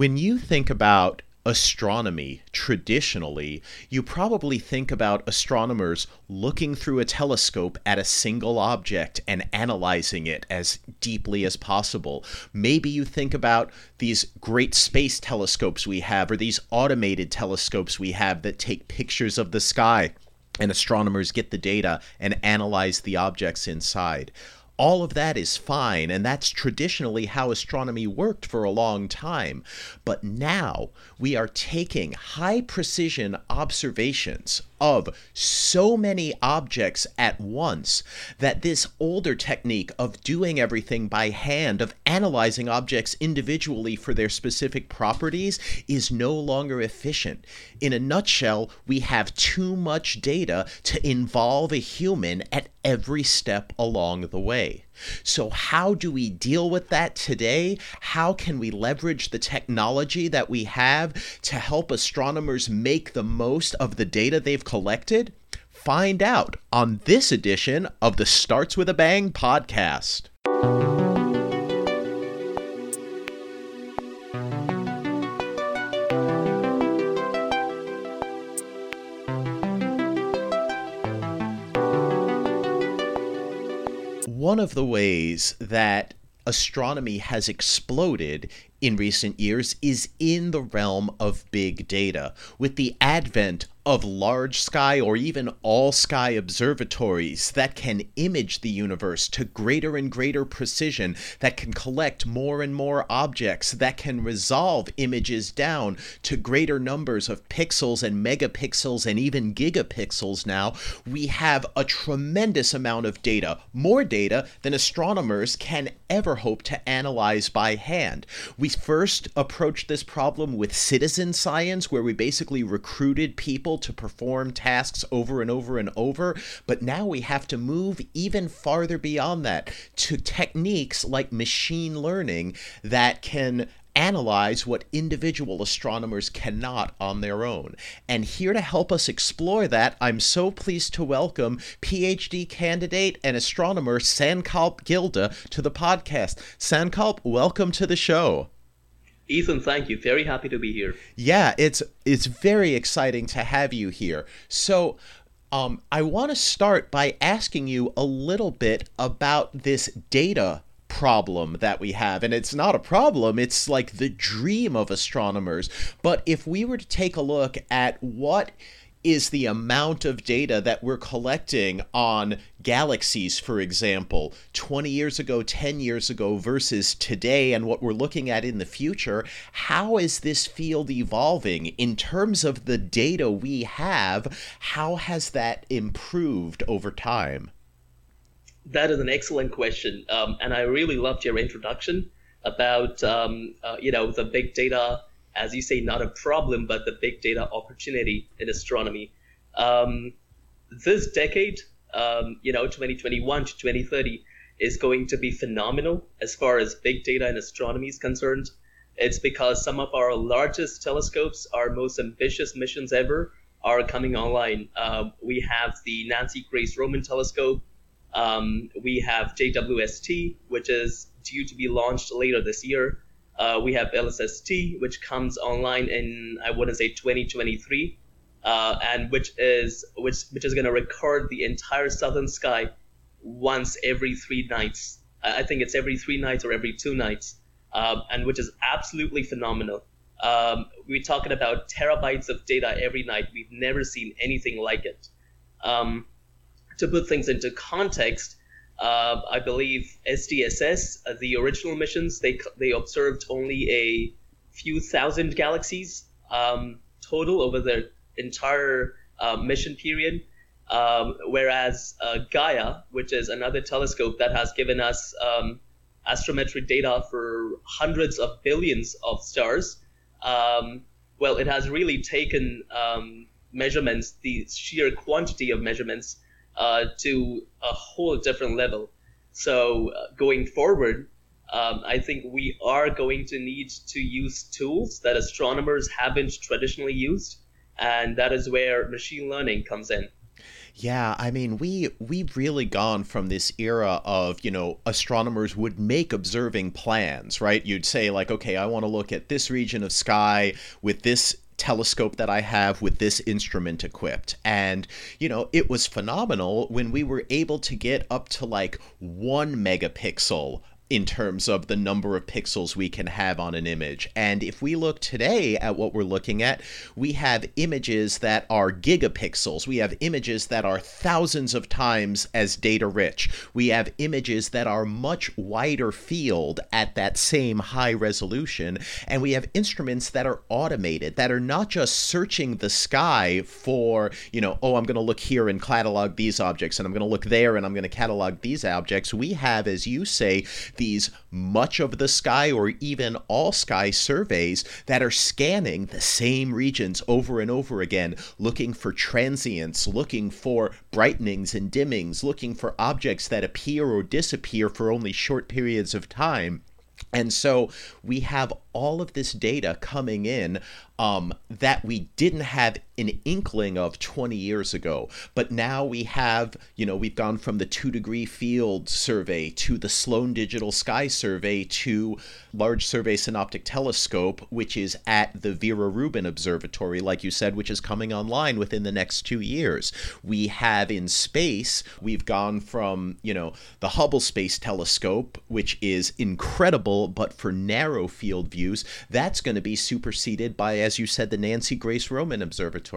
When you think about astronomy traditionally, you probably think about astronomers looking through a telescope at a single object and analyzing it as deeply as possible. Maybe you think about these great space telescopes we have, or these automated telescopes we have that take pictures of the sky, and astronomers get the data and analyze the objects inside all of that is fine, and that's traditionally how astronomy worked for a long time. But now we are taking high precision observations of so many objects at once that this older technique of doing everything by hand, of analyzing objects individually for their specific properties, is no longer efficient. In a nutshell, we have too much data to involve a human at every step along the way. So, how do we deal with that today? How can we leverage the technology that we have to help astronomers make the most of the data they've collected? Find out on this edition of the Starts with a Bang podcast. One of the ways that astronomy has exploded in recent years is in the realm of big data. With the advent of large sky or even all sky observatories that can image the universe to greater and greater precision, that can collect more and more objects, that can resolve images down to greater numbers of pixels and megapixels and even gigapixels now, we have a tremendous amount of data, more data than astronomers can ever hope to analyze by hand. We first approached this problem with citizen science, where we basically recruited people to perform tasks over and over and over. But now we have to move even farther beyond that to techniques like machine learning that can analyze what individual astronomers cannot on their own. And here to help us explore that, I'm so pleased to welcome PhD candidate and astronomer Sankalp Gilda to the podcast. Sankalp, welcome to the show. Ethan, thank you. Very happy to be here. Yeah, it's it's very exciting to have you here. So, um, I want to start by asking you a little bit about this data problem that we have. And it's not a problem, it's like the dream of astronomers. But if we were to take a look at what is the amount of data that we're collecting on galaxies, for example, 20 years ago, 10 years ago versus today, and what we're looking at in the future. How is this field evolving in terms of the data we have? How has that improved over time? That is an excellent question, um, and I really loved your introduction about um, uh, you know the big data as you say, not a problem, but the big data opportunity in astronomy. Um, this decade, um, you know, 2021 to 2030, is going to be phenomenal as far as big data in astronomy is concerned. It's because some of our largest telescopes, our most ambitious missions ever, are coming online. Uh, we have the Nancy Grace Roman Telescope. Um, we have JWST, which is due to be launched later this year. Uh, we have LSST, which comes online in I wouldn't say 2023, uh, and which is which which is going to record the entire southern sky once every three nights. I think it's every three nights or every two nights, um, and which is absolutely phenomenal. Um, we're talking about terabytes of data every night. We've never seen anything like it. Um, to put things into context, uh, I believe SDSS, uh, the original missions, they they observed only a few thousand galaxies um, total over their entire uh, mission period. Um, whereas uh, Gaia, which is another telescope that has given us um, astrometric data for hundreds of billions of stars, um, well, it has really taken um, measurements, the sheer quantity of measurements uh, to a whole different level. So uh, going forward, um, I think we are going to need to use tools that astronomers haven't traditionally used, and that is where machine learning comes in. Yeah, I mean, we we've really gone from this era of, you know, astronomers would make observing plans, right? You'd say like, okay, I want to look at this region of sky with this telescope that I have with this instrument equipped. And, you know, it was phenomenal when we were able to get up to like 1 megapixel in terms of the number of pixels we can have on an image. And if we look today at what we're looking at, we have images that are gigapixels. We have images that are thousands of times as data rich. We have images that are much wider field at that same high resolution. And we have instruments that are automated, that are not just searching the sky for, you know, oh, I'm going to look here and catalog these objects, and I'm going to look there and I'm going to catalog these objects. We have, as you say, these much of the sky or even all sky surveys that are scanning the same regions over and over again, looking for transients, looking for brightenings and dimmings, looking for objects that appear or disappear for only short periods of time. And so we have all of this data coming in um, that we didn't have an inkling of 20 years ago. But now we have, you know, we've gone from the two degree field survey to the Sloan Digital Sky Survey to Large Survey Synoptic Telescope, which is at the Vera Rubin Observatory, like you said, which is coming online within the next two years. We have in space, we've gone from, you know, the Hubble Space Telescope, which is incredible, but for narrow field views, that's going to be superseded by, as you said, the Nancy Grace Roman Observatory.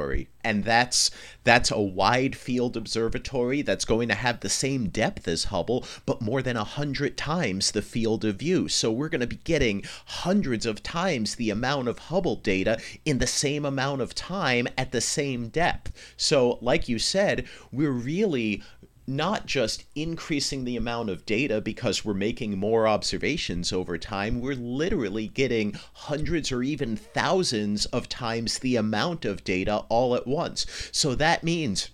And that's that's a wide field observatory that's going to have the same depth as Hubble, but more than a hundred times the field of view. So we're going to be getting hundreds of times the amount of Hubble data in the same amount of time at the same depth. So, like you said, we're really not just increasing the amount of data because we're making more observations over time, we're literally getting hundreds or even thousands of times the amount of data all at once. So that means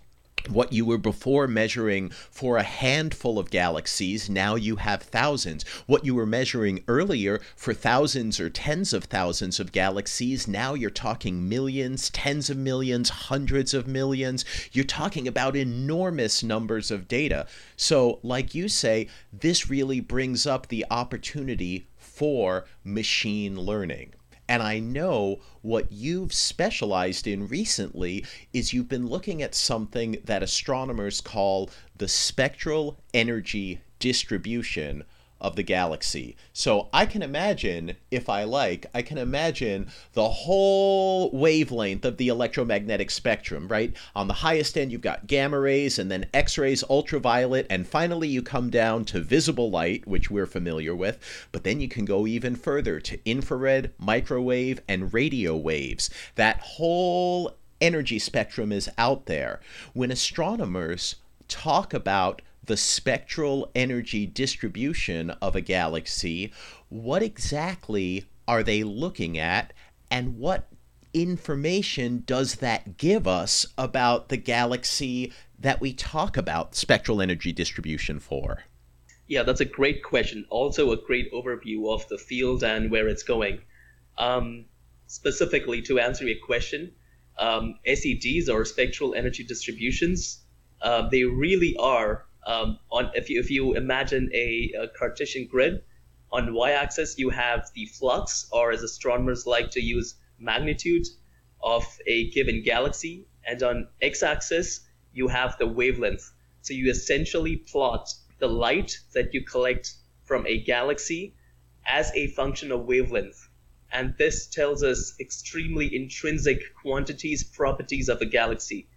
what you were before measuring for a handful of galaxies, now you have thousands. What you were measuring earlier for thousands or tens of thousands of galaxies, now you're talking millions, tens of millions, hundreds of millions. You're talking about enormous numbers of data. So, like you say, this really brings up the opportunity for machine learning. And I know what you've specialized in recently is you've been looking at something that astronomers call the spectral energy distribution of the galaxy. So I can imagine, if I like, I can imagine the whole wavelength of the electromagnetic spectrum, right? On the highest end, you've got gamma rays, and then X rays, ultraviolet, and finally you come down to visible light, which we're familiar with. But then you can go even further to infrared, microwave, and radio waves. That whole energy spectrum is out there. When astronomers talk about the spectral energy distribution of a galaxy, what exactly are they looking at, and what information does that give us about the galaxy that we talk about spectral energy distribution for? Yeah, that's a great question. Also, a great overview of the field and where it's going. Um, specifically, to answer your question, um, SEDs or spectral energy distributions, uh, they really are um, on if you if you imagine a, a Cartesian grid, on y-axis you have the flux, or as astronomers like to use, magnitude of a given galaxy, and on x-axis you have the wavelength. So you essentially plot the light that you collect from a galaxy as a function of wavelength. And this tells us extremely intrinsic quantities, properties of a galaxy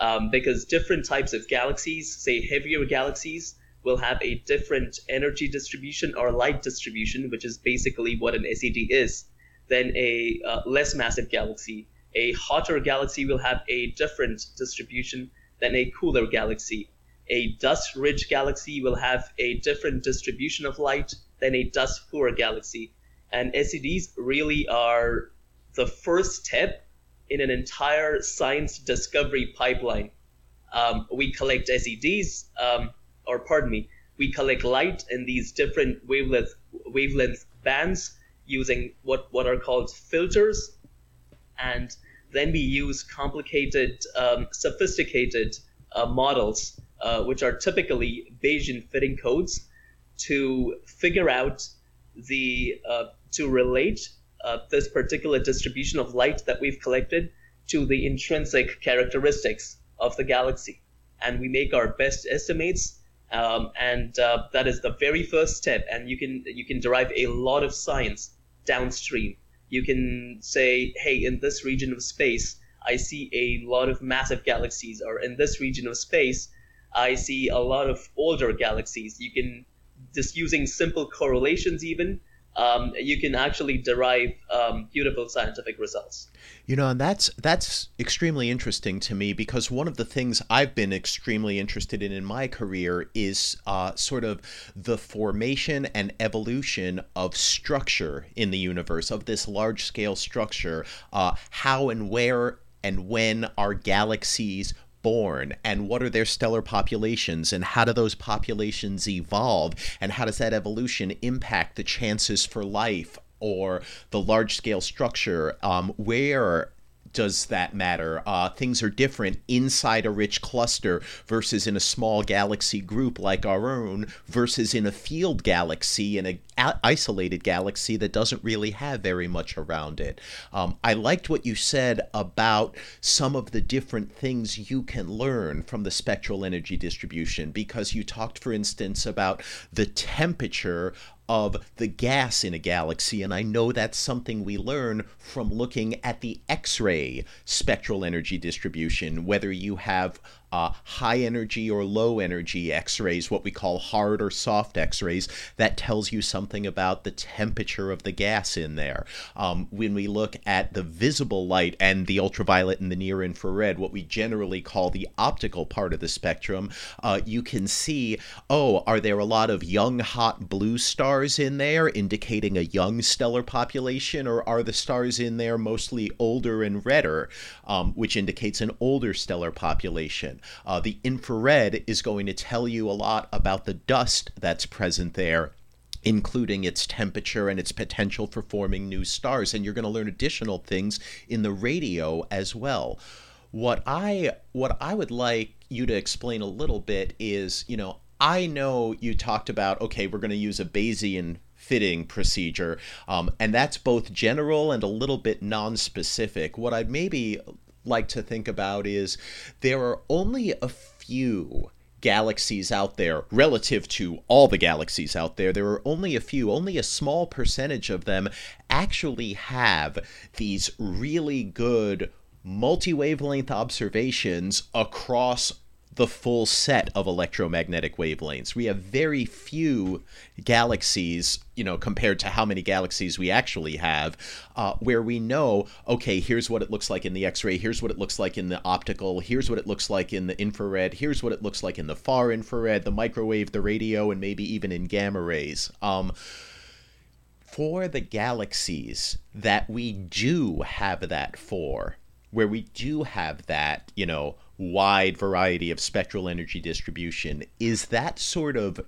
um, because different types of galaxies, say heavier galaxies, will have a different energy distribution or light distribution, which is basically what an SED is, than a uh, less massive galaxy. A hotter galaxy will have a different distribution than a cooler galaxy. A dust rich galaxy will have a different distribution of light than a dust poor galaxy. And SEDs really are the first step in an entire science discovery pipeline. Um, we collect SEDs, um, or pardon me, we collect light in these different wavelength wavelength bands using what what are called filters, and then we use complicated, um, sophisticated uh, models, uh, which are typically Bayesian fitting codes, to figure out the uh, to relate uh, this particular distribution of light that we've collected to the intrinsic characteristics of the galaxy, and we make our best estimates. Um, and uh, that is the very first step, and you can you can derive a lot of science downstream. You can say, hey, in this region of space, I see a lot of massive galaxies, or in this region of space, I see a lot of older galaxies. You can just using simple correlations, even um, you can actually derive um, beautiful scientific results. You know, and that's that's extremely interesting to me because one of the things I've been extremely interested in in my career is uh, sort of the formation and evolution of structure in the universe of this large scale structure, uh, how and where and when our galaxies born and what are their stellar populations and how do those populations evolve and how does that evolution impact the chances for life or the large scale structure? Um, where does that matter? Uh, things are different inside a rich cluster versus in a small galaxy group like our own versus in a field galaxy in a isolated galaxy that doesn't really have very much around it. Um, I liked what you said about some of the different things you can learn from the spectral energy distribution because you talked, for instance, about the temperature of the gas in a galaxy. And I know that's something we learn from looking at the X ray spectral energy distribution, whether you have uh, high energy or low energy x rays, what we call hard or soft x rays, that tells you something about the temperature of the gas in there. Um, when we look at the visible light and the ultraviolet and the near infrared, what we generally call the optical part of the spectrum, uh, you can see oh, are there a lot of young, hot blue stars in there, indicating a young stellar population, or are the stars in there mostly older and redder, um, which indicates an older stellar population? Uh, the infrared is going to tell you a lot about the dust that's present there including its temperature and its potential for forming new stars. And you're going to learn additional things in the radio as well. What i what i would like you to explain a little bit is you know i know you talked about okay we're going to use a bayesian fitting procedure um, and that's both general and a little bit non-specific. What i'd maybe like to think about is there are only a few galaxies out there relative to all the galaxies out there. There are only a few only a small percentage of them actually have these really good multi-wavelength observations across the full set of electromagnetic wavelengths. We have very few galaxies, you know, compared to how many galaxies we actually have, uh, where we know, okay, here's what it looks like in the X ray, here's what it looks like in the optical, here's what it looks like in the infrared, here's what it looks like in the far infrared, the microwave, the radio, and maybe even in gamma rays. Um, for the galaxies that we do have that for, where we do have that, you know, wide variety of spectral energy distribution. Is that sort of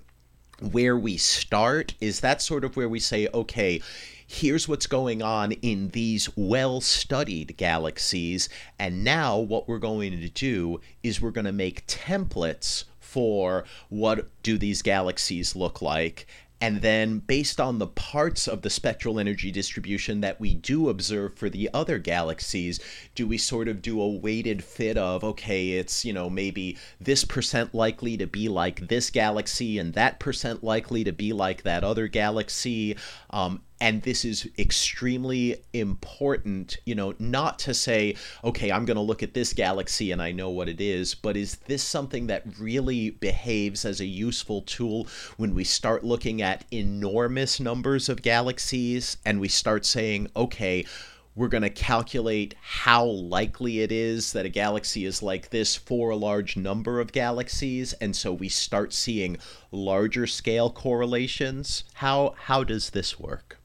where we start? Is that sort of where we say, okay, here's what's going on in these well studied galaxies, and now what we're going to do is we're going to make templates for what do these galaxies look like and then, based on the parts of the spectral energy distribution that we do observe for the other galaxies, do we sort of do a weighted fit of, okay, it's, you know, maybe this percent likely to be like this galaxy and that percent likely to be like that other galaxy? Um, and this is extremely important you know not to say okay i'm going to look at this galaxy and i know what it is but is this something that really behaves as a useful tool when we start looking at enormous numbers of galaxies and we start saying okay we're going to calculate how likely it is that a galaxy is like this for a large number of galaxies? And so we start seeing larger scale correlations. How how does this work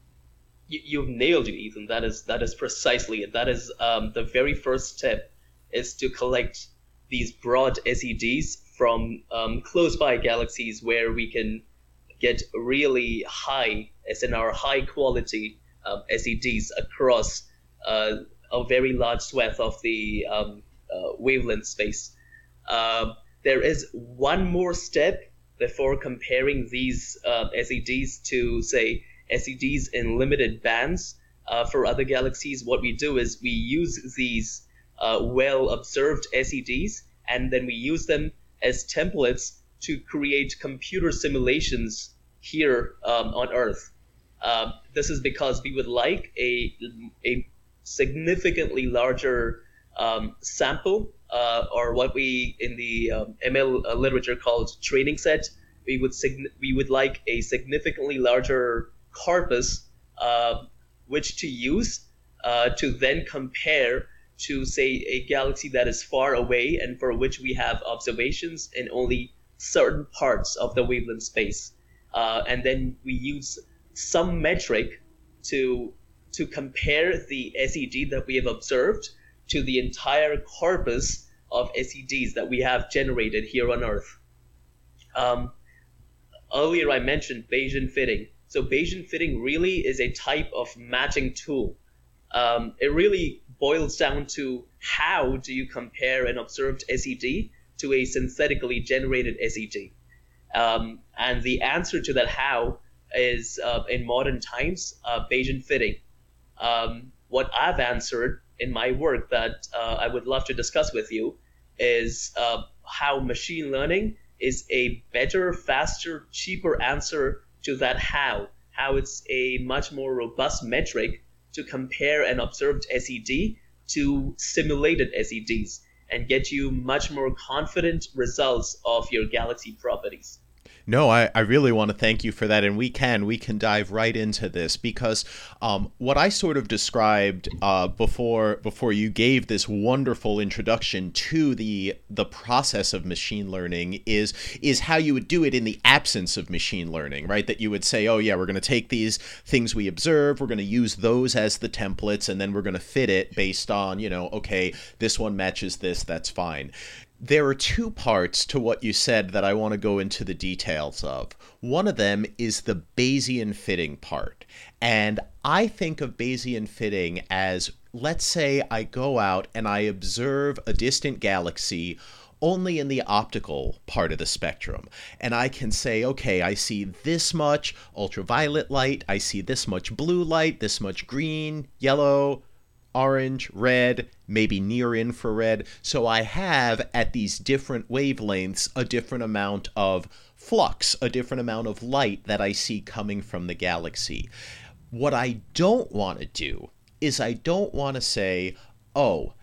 you, you've nailed it, Ethan. That is that is precisely it. That is um, the very first step is to collect these broad SEDs from um, close by galaxies where we can get really high, as in our high quality um, SEDs across uh, a very large swath of the um, uh, wavelength space. Uh, there is one more step before comparing these uh, SEDs to, say, SEDs in limited bands uh, for other galaxies. What we do is we use these uh, well observed SEDs and then we use them as templates to create computer simulations here um, on Earth. Uh, this is because we would like a, a significantly larger um, sample, uh, or what we in the um, ML uh, literature called training set. We would sig- we would like a significantly larger corpus, uh, which to use uh, to then compare to say a galaxy that is far away and for which we have observations in only certain parts of the wavelength space, uh, and then we use some metric to to compare the SED that we have observed to the entire corpus of SEDs that we have generated here on Earth. Um, earlier I mentioned Bayesian fitting. So Bayesian fitting really is a type of matching tool. Um, it really boils down to how do you compare an observed SED to a synthetically generated SED? Um, and the answer to that how is uh, in modern times uh, Bayesian fitting. Um, what I've answered in my work that uh, I would love to discuss with you is uh, how machine learning is a better, faster, cheaper answer to that how. How it's a much more robust metric to compare an observed SED to simulated SEDs and get you much more confident results of your galaxy properties. No, I, I really want to thank you for that. And we can, we can dive right into this because um, what I sort of described uh, before before you gave this wonderful introduction to the the process of machine learning is is how you would do it in the absence of machine learning, right? That you would say, oh yeah, we're going to take these things we observe, we're going to use those as the templates, and then we're going to fit it based on, you know, okay, this one matches this, that's fine there are two parts to what you said that I want to go into the details of. One of them is the Bayesian fitting part. And I think of Bayesian fitting as let's say I go out and I observe a distant galaxy only in the optical part of the spectrum. And I can say, okay, I see this much ultraviolet light, I see this much blue light, this much green, yellow, orange, red, maybe near infrared. So I have at these different wavelengths a different amount of flux, a different amount of light that I see coming from the galaxy. What I don't want to do is I don't want to say, oh,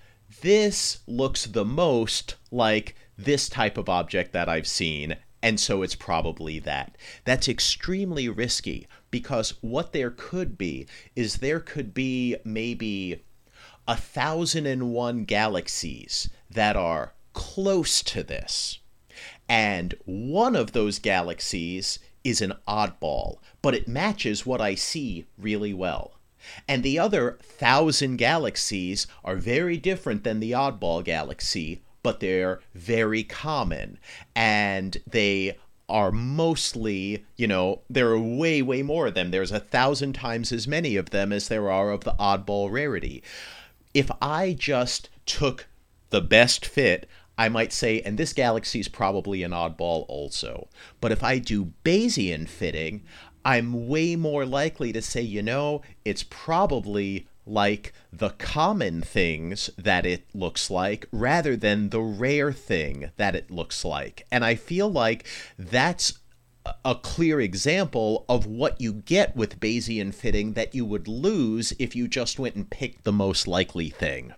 this looks the most like this type of object that I've seen, and so it's probably that. That's extremely risky because what there could be is there could be maybe a thousand and one galaxies that are close to this. And one of those galaxies is an oddball, but it matches what I see really well. And the other thousand galaxies are very different than the oddball galaxy, but they're very common. And they are mostly, you know, there are way, way more of them. There's a thousand times as many of them as there are of the oddball rarity if I just took the best fit, I might say, and this galaxy is probably an oddball also. But if I do Bayesian fitting, I'm way more likely to say, you know, it's probably like the common things that it looks like rather than the rare thing that it looks like. And I feel like that's a clear example of what you get with Bayesian fitting that you would lose if you just went and picked the most likely thing.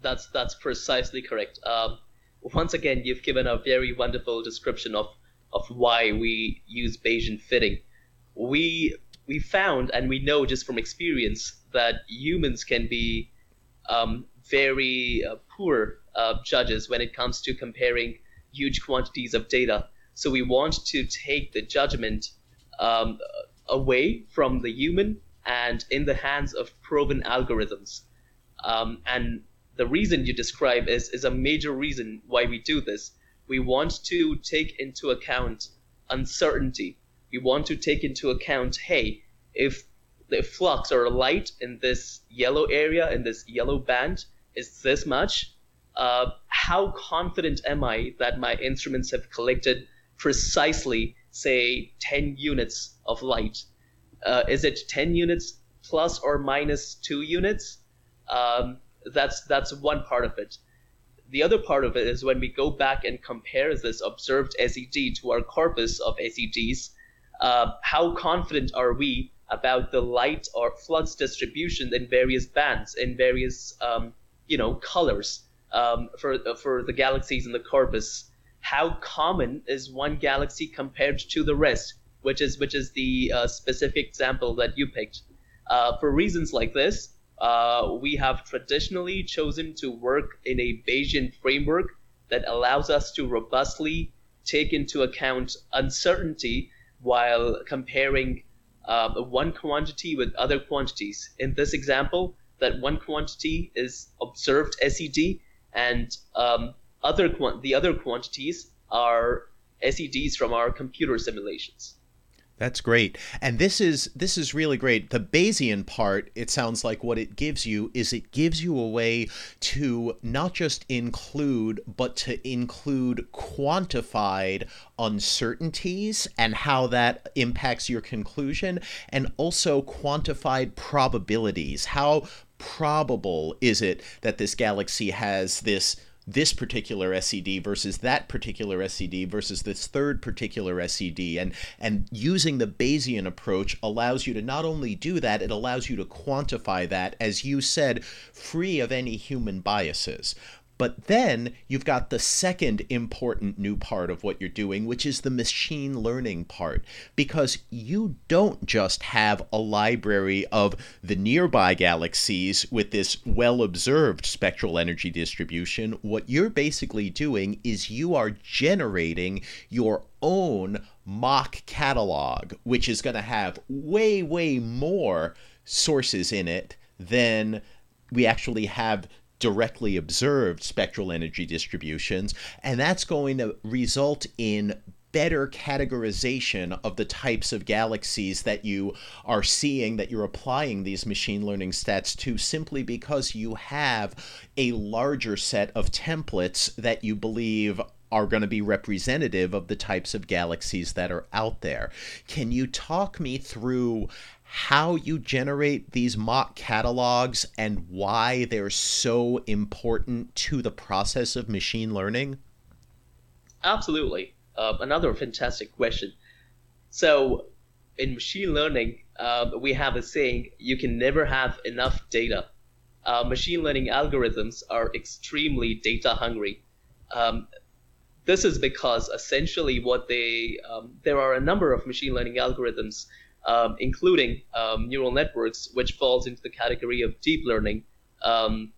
That's that's precisely correct. Um, once again, you've given a very wonderful description of of why we use Bayesian fitting. We we found and we know just from experience that humans can be um, very uh, poor uh, judges when it comes to comparing huge quantities of data so we want to take the judgment um, away from the human and in the hands of proven algorithms. Um, and the reason you describe is, is a major reason why we do this. We want to take into account uncertainty. We want to take into account, hey, if the flux or light in this yellow area, in this yellow band, is this much, uh, how confident am I that my instruments have collected precisely, say, 10 units of light? Uh, is it 10 units plus or minus two units? Um, that's that's one part of it. The other part of it is when we go back and compare this observed SED to our corpus of SEDs, uh, how confident are we about the light or flux distribution in various bands, in various um, you know colors um, for for the galaxies in the corpus? How common is one galaxy compared to the rest? Which is which is the uh, specific example that you picked. Uh, for reasons like this, uh, we have traditionally chosen to work in a Bayesian framework that allows us to robustly take into account uncertainty while comparing uh, one quantity with other quantities. In this example, that one quantity is observed SED, and um, other the other quantities are SEDs from our computer simulations. That's great. And this is this is really great. The Bayesian part, it sounds like what it gives you is it gives you a way to not just include but to include quantified uncertainties and how that impacts your conclusion and also quantified probabilities. How probable is it that this galaxy has this this particular SED versus that particular SED versus this third particular SED and and using the Bayesian approach allows you to not only do that it allows you to quantify that as you said free of any human biases but then you've got the second important new part of what you're doing, which is the machine learning part. Because you don't just have a library of the nearby galaxies with this well observed spectral energy distribution. What you're basically doing is you are generating your own mock catalog, which is going to have way, way more sources in it than we actually have directly observed spectral energy distributions, and that's going to result in better categorization of the types of galaxies that you are seeing that you're applying these machine learning stats to simply because you have a larger set of templates that you believe are going to be representative of the types of galaxies that are out there. Can you talk me through how you generate these mock catalogs and why they're so important to the process of machine learning? Absolutely. Uh, another fantastic question. So, in machine learning, uh, we have a saying you can never have enough data. Uh, machine learning algorithms are extremely data hungry. Um, this is because essentially what they um, there are a number of machine learning algorithms um, including um, neural networks, which falls into the category of deep learning. Um,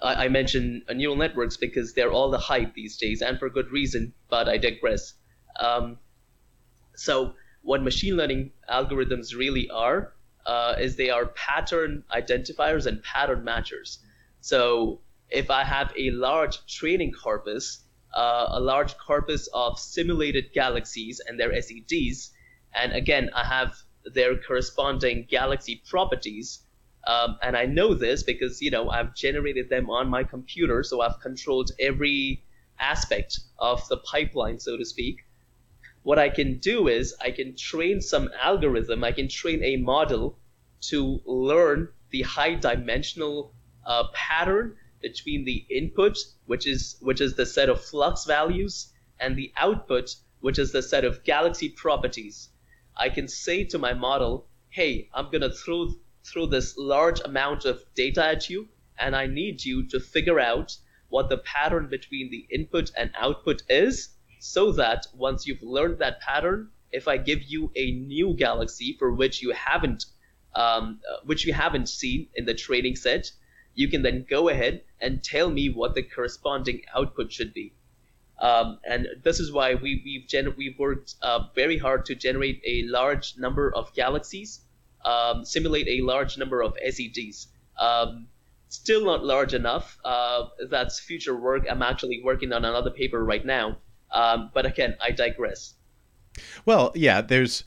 I, I mention uh, neural networks because they're all the hype these days, and for good reason, but I digress. Um, so, what machine learning algorithms really are uh, is they are pattern identifiers and pattern matchers. So, if I have a large training corpus, uh, a large corpus of simulated galaxies and their SEDs, and again, I have their corresponding galaxy properties. Um, and I know this because, you know, I've generated them on my computer, so I've controlled every aspect of the pipeline, so to speak. What I can do is I can train some algorithm, I can train a model to learn the high dimensional uh, pattern between the input, which is which is the set of flux values, and the output, which is the set of galaxy properties. I can say to my model, hey, I'm going to throw, throw this large amount of data at you, and I need you to figure out what the pattern between the input and output is, so that once you've learned that pattern, if I give you a new galaxy for which you haven't um, uh, which you haven't seen in the training set, you can then go ahead and tell me what the corresponding output should be. Um, and this is why we, we've, gener- we've worked uh, very hard to generate a large number of galaxies, um, simulate a large number of SEDs. Um, still not large enough. Uh, that's future work. I'm actually working on another paper right now. Um, but again, I digress. Well, yeah, there's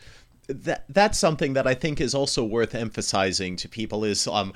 that. That's something that I think is also worth emphasizing to people. Is um,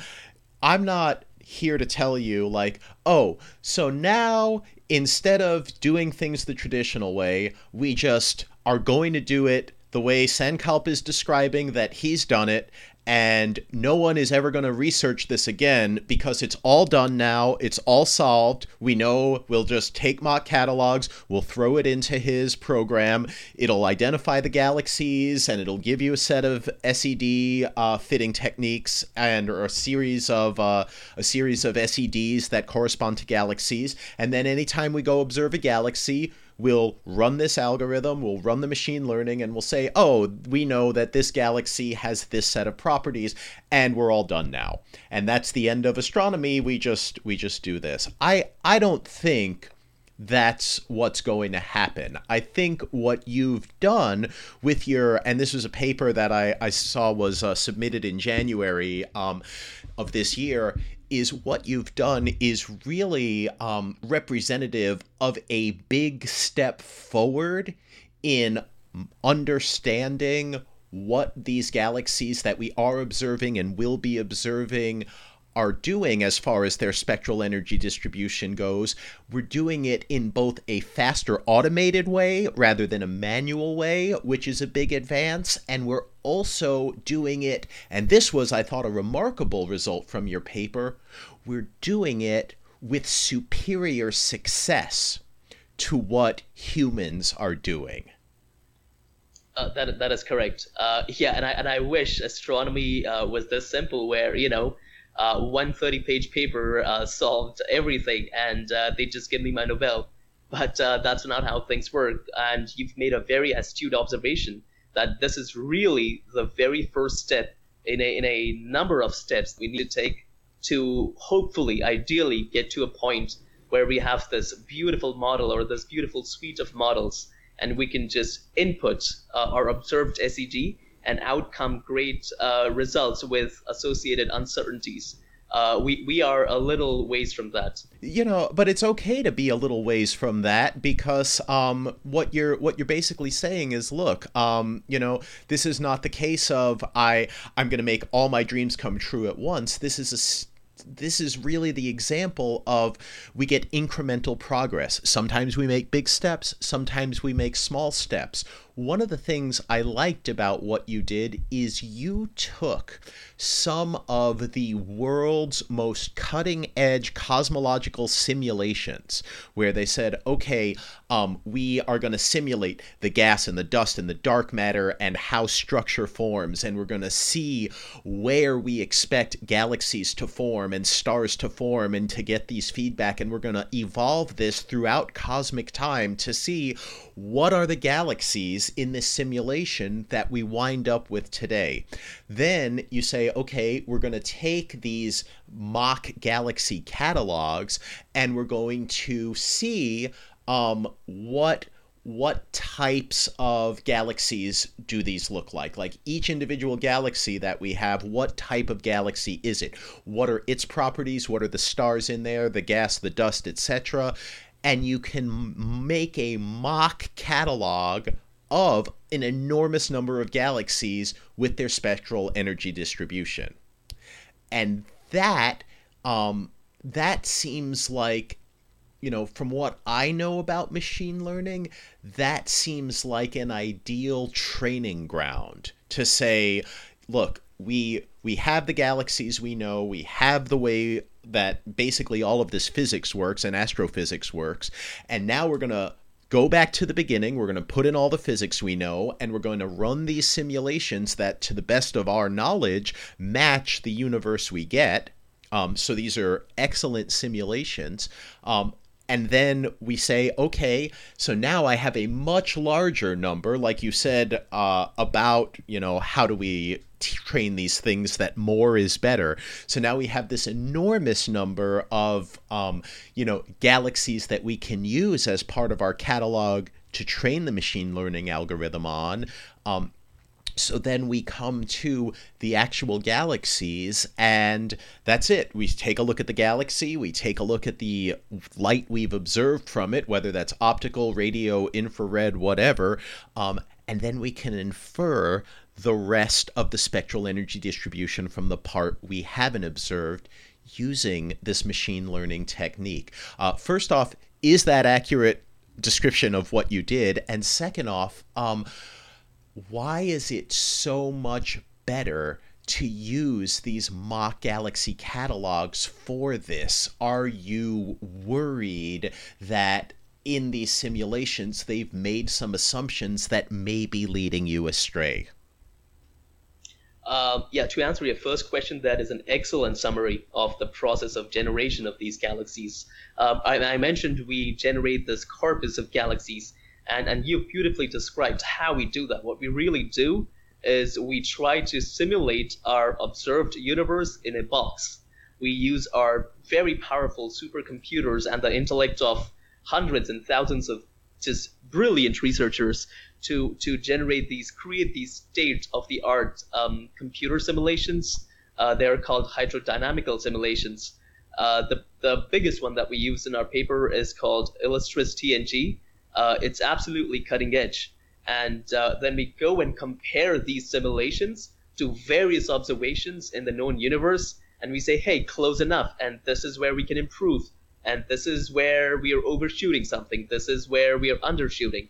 I'm not here to tell you, like, oh, so now instead of doing things the traditional way, we just are going to do it the way Sankalp is describing that he's done it, and no one is ever going to research this again because it's all done now. It's all solved. We know we'll just take mock catalogs, we'll throw it into his program. It'll identify the galaxies and it'll give you a set of SED uh, fitting techniques and or a series of uh, a series of SEDs that correspond to galaxies. And then anytime we go observe a galaxy, we'll run this algorithm, we'll run the machine learning, and we'll say, oh, we know that this galaxy has this set of properties, and we're all done now. And that's the end of astronomy. We just we just do this. I I don't think that's what's going to happen. I think what you've done with your, and this was a paper that I, I saw was uh, submitted in January um, of this year, is what you've done is really um, representative of a big step forward in understanding what these galaxies that we are observing and will be observing are doing as far as their spectral energy distribution goes. We're doing it in both a faster automated way rather than a manual way, which is a big advance, and we're also doing it, and this was, I thought, a remarkable result from your paper. We're doing it with superior success to what humans are doing. Uh, that that is correct. Uh, yeah, and I and I wish astronomy uh, was this simple, where you know uh, one 30 page paper uh, solved everything and uh, they just give me my Nobel. But uh, that's not how things work. And you've made a very astute observation that this is really the very first step in a, in a number of steps we need to take to hopefully, ideally, get to a point where we have this beautiful model or this beautiful suite of models and we can just input uh, our observed SED and outcome great uh, results with associated uncertainties. Uh, we we are a little ways from that. You know, but it's okay to be a little ways from that because um, what you're what you're basically saying is, look, um, you know, this is not the case of I I'm going to make all my dreams come true at once. This is a this is really the example of we get incremental progress. Sometimes we make big steps, sometimes we make small steps one of the things I liked about what you did is you took some of the world's most cutting edge cosmological simulations where they said, okay, um, we are going to simulate the gas and the dust and the dark matter and how structure forms, and we're going to see where we expect galaxies to form and stars to form and to get these feedback, and we're going to evolve this throughout cosmic time to see what are the galaxies in this simulation that we wind up with today. Then you say, okay, we're going to take these mock galaxy catalogs and we're going to see um, what what types of galaxies do these look like? Like each individual galaxy that we have, what type of galaxy is it? What are its properties? What are the stars in there, the gas, the dust, etc.? and you can make a mock catalog of an enormous number of galaxies with their spectral energy distribution. And that um, that seems like you know from what i know about machine learning that seems like an ideal training ground to say look we we have the galaxies we know we have the way that basically all of this physics works and astrophysics works. And now we're to go back to the beginning. We're going to put in all the physics we know, and we're going to run these simulations that, to the best of our knowledge, match the universe we get. Um, so these are excellent simulations. Um, and then we say, okay, so now I have a much larger number, like you said, uh, about, you know, how do we train these things that more is better. So now we have this enormous number of, um, you know, galaxies that we can use as part of our catalog to train the machine learning algorithm on. Um, so then we come to the actual galaxies, and that's it. We take a look at the galaxy, we take a look at the light we've observed from it, whether that's optical, radio, infrared, whatever, um, and then we can infer the rest of the spectral energy distribution from the part we haven't observed using this machine learning technique. Uh, first off, is that accurate description of what you did? And second off, um, why is it so much better to use these mock galaxy catalogs for this? Are you worried that in these simulations they've made some assumptions that may be leading you astray? Um, yeah, to answer your first question, that is an excellent summary of the process of generation of these galaxies. Um, I, I, mentioned we generate this corpus of galaxies, and, and you beautifully described how we do that. What we really do is we try to simulate our observed universe in a box. We use our very powerful supercomputers and the intellect of hundreds and thousands of just brilliant researchers to to generate these create these state of the art um, computer simulations. Uh, they're called hydrodynamical simulations. Uh, the the biggest one that we use in our paper is called Illustris TNG. Uh, it's absolutely cutting edge, and uh, then we go and compare these simulations to various observations in the known universe, and we say, hey, close enough, and this is where we can improve, and this is where we are overshooting something, this is where we are undershooting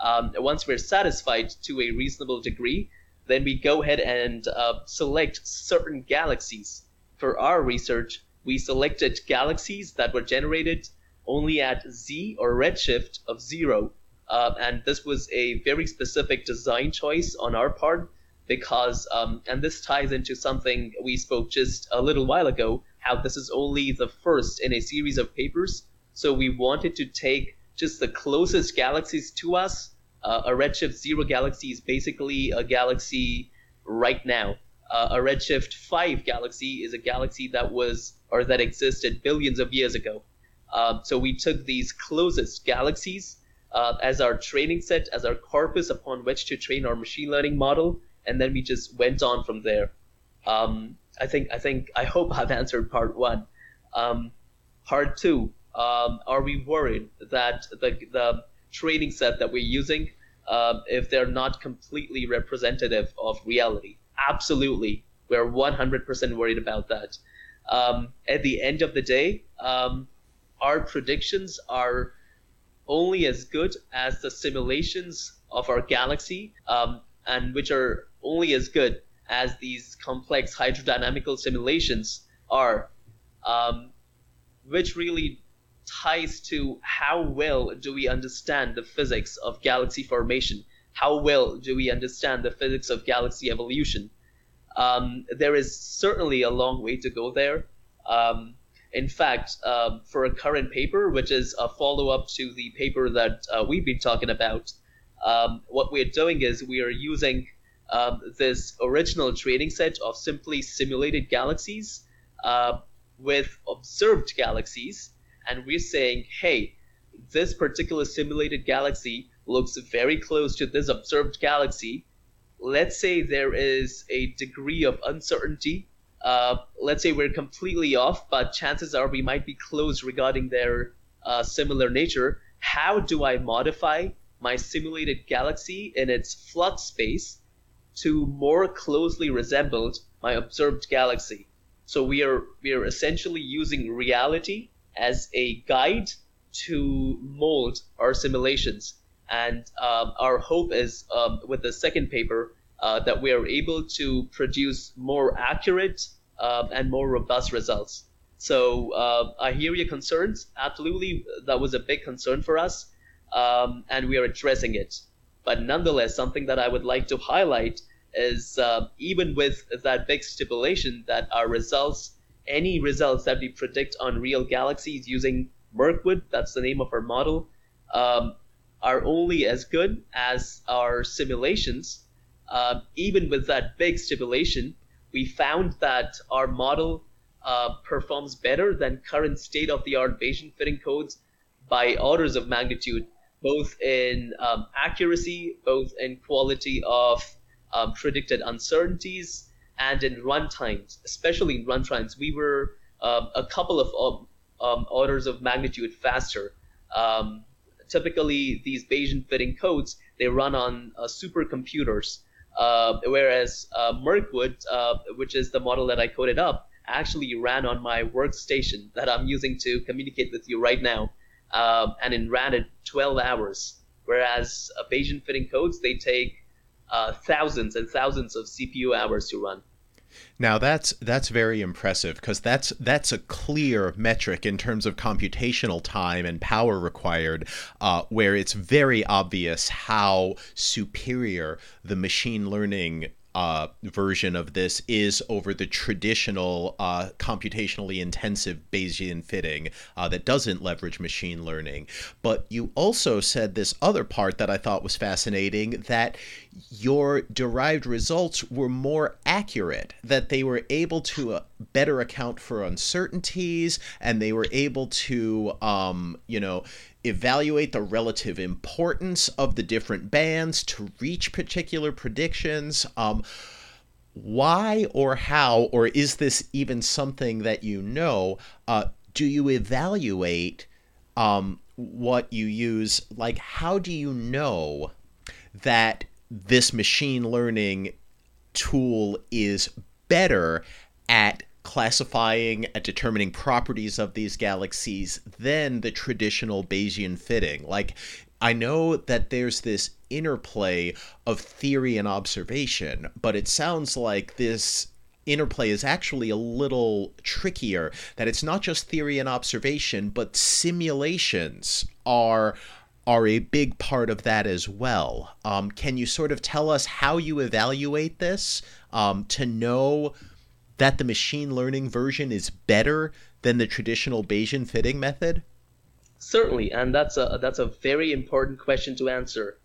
um, once we're satisfied to a reasonable degree, then we go ahead and uh, select certain galaxies. For our research, we selected galaxies that were generated only at z or redshift of zero. Uh, and this was a very specific design choice on our part because, um, and this ties into something we spoke just a little while ago, how this is only the first in a series of papers. So we wanted to take just the closest galaxies to us. Uh, a redshift zero galaxy is basically a galaxy right now. Uh, a redshift 5 galaxy is a galaxy that was or that existed billions of years ago. Uh, so we took these closest galaxies uh, as our training set, as our corpus upon which to train our machine learning model, and then we just went on from there. Um, I think I think I hope I've answered part one. Um, part two um, are we worried that the, the training set that we're using, uh, if they're not completely representative of reality? Absolutely. We're 100% worried about that. Um, at the end of the day, um, our predictions are only as good as the simulations of our galaxy, um, and which are only as good as these complex hydrodynamical simulations are, um, which really ties to how well do we understand the physics of galaxy formation? How well do we understand the physics of galaxy evolution? Um, there is certainly a long way to go there. Um, in fact, um, for a current paper, which is a follow up to the paper that uh, we've been talking about, um, what we're doing is we are using um, this original training set of simply simulated galaxies uh, with observed galaxies and we're saying, hey, this particular simulated galaxy looks very close to this observed galaxy. Let's say there is a degree of uncertainty. Uh, let's say we're completely off, but chances are we might be close regarding their uh, similar nature. How do I modify my simulated galaxy in its flux space to more closely resemble my observed galaxy? So we are we are essentially using reality as a guide to mold our simulations. And um, our hope is um, with the second paper uh, that we are able to produce more accurate uh, and more robust results. So uh, I hear your concerns. Absolutely, that was a big concern for us, um, and we are addressing it. But nonetheless, something that I would like to highlight is uh, even with that big stipulation that our results any results that we predict on real galaxies using Mirkwood, that's the name of our model, um, are only as good as our simulations. Uh, even with that big stipulation, we found that our model uh, performs better than current state of the art Bayesian fitting codes by orders of magnitude, both in um, accuracy, both in quality of um, predicted uncertainties, and in runtimes, especially in runtimes, we were um, a couple of um, um, orders of magnitude faster. Um, typically, these Bayesian fitting codes they run on uh, supercomputers. Uh, whereas uh, Mirkwood, uh, which is the model that I coded up, actually ran on my workstation that I'm using to communicate with you right now, um, and it ran at 12 hours. Whereas uh, Bayesian fitting codes, they take uh, thousands and thousands of CPU hours to run. Now that's that's very impressive because that's that's a clear metric in terms of computational time and power required, uh, where it's very obvious how superior the machine learning uh, version of this is over the traditional uh, computationally intensive Bayesian fitting uh, that doesn't leverage machine learning. But you also said this other part that I thought was fascinating that your derived results were more accurate, that they were able to uh, better account for uncertainties, and they were able to, um, you know, evaluate the relative importance of the different bands to reach particular predictions. Um, why or how, or is this even something that you know? Uh, do you evaluate um, what you use? Like, how do you know that this machine learning tool is better at classifying and determining properties of these galaxies than the traditional Bayesian fitting. Like, I know that there's this interplay of theory and observation, but it sounds like this interplay is actually a little trickier that it's not just theory and observation but simulations are are a big part of that as well um, can you sort of tell us how you evaluate this um, to know that the machine learning version is better than the traditional Bayesian fitting method? Certainly, and that's a that's a very important question to answer.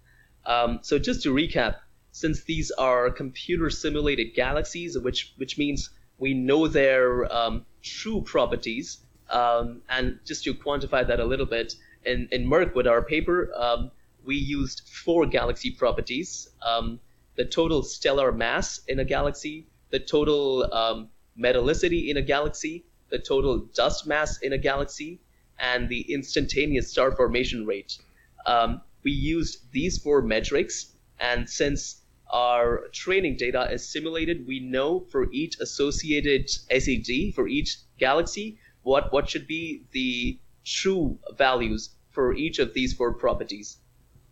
Um, so just to recap, since these are computer simulated galaxies, which which means we know their um, true properties, um, and just to quantify that a little bit, in in with our paper, um, we used four galaxy properties: um, the total stellar mass in a galaxy, the total um, metallicity in a galaxy, the total dust mass in a galaxy, and the instantaneous star formation rate. Um, we used these four metrics, and since our training data is simulated, we know for each associated SED, for each galaxy, what, what should be the true values for each of these four properties.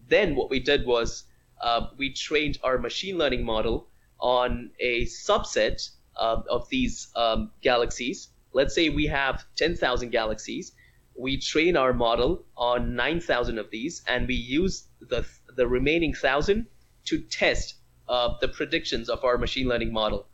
Then what we did was uh, we trained our machine learning model on a subset of, of these um, galaxies. Let's say we have 10,000 galaxies. We train our model on 9,000 of these, and we use the, the remaining 1,000 to test uh, the predictions of our machine learning model.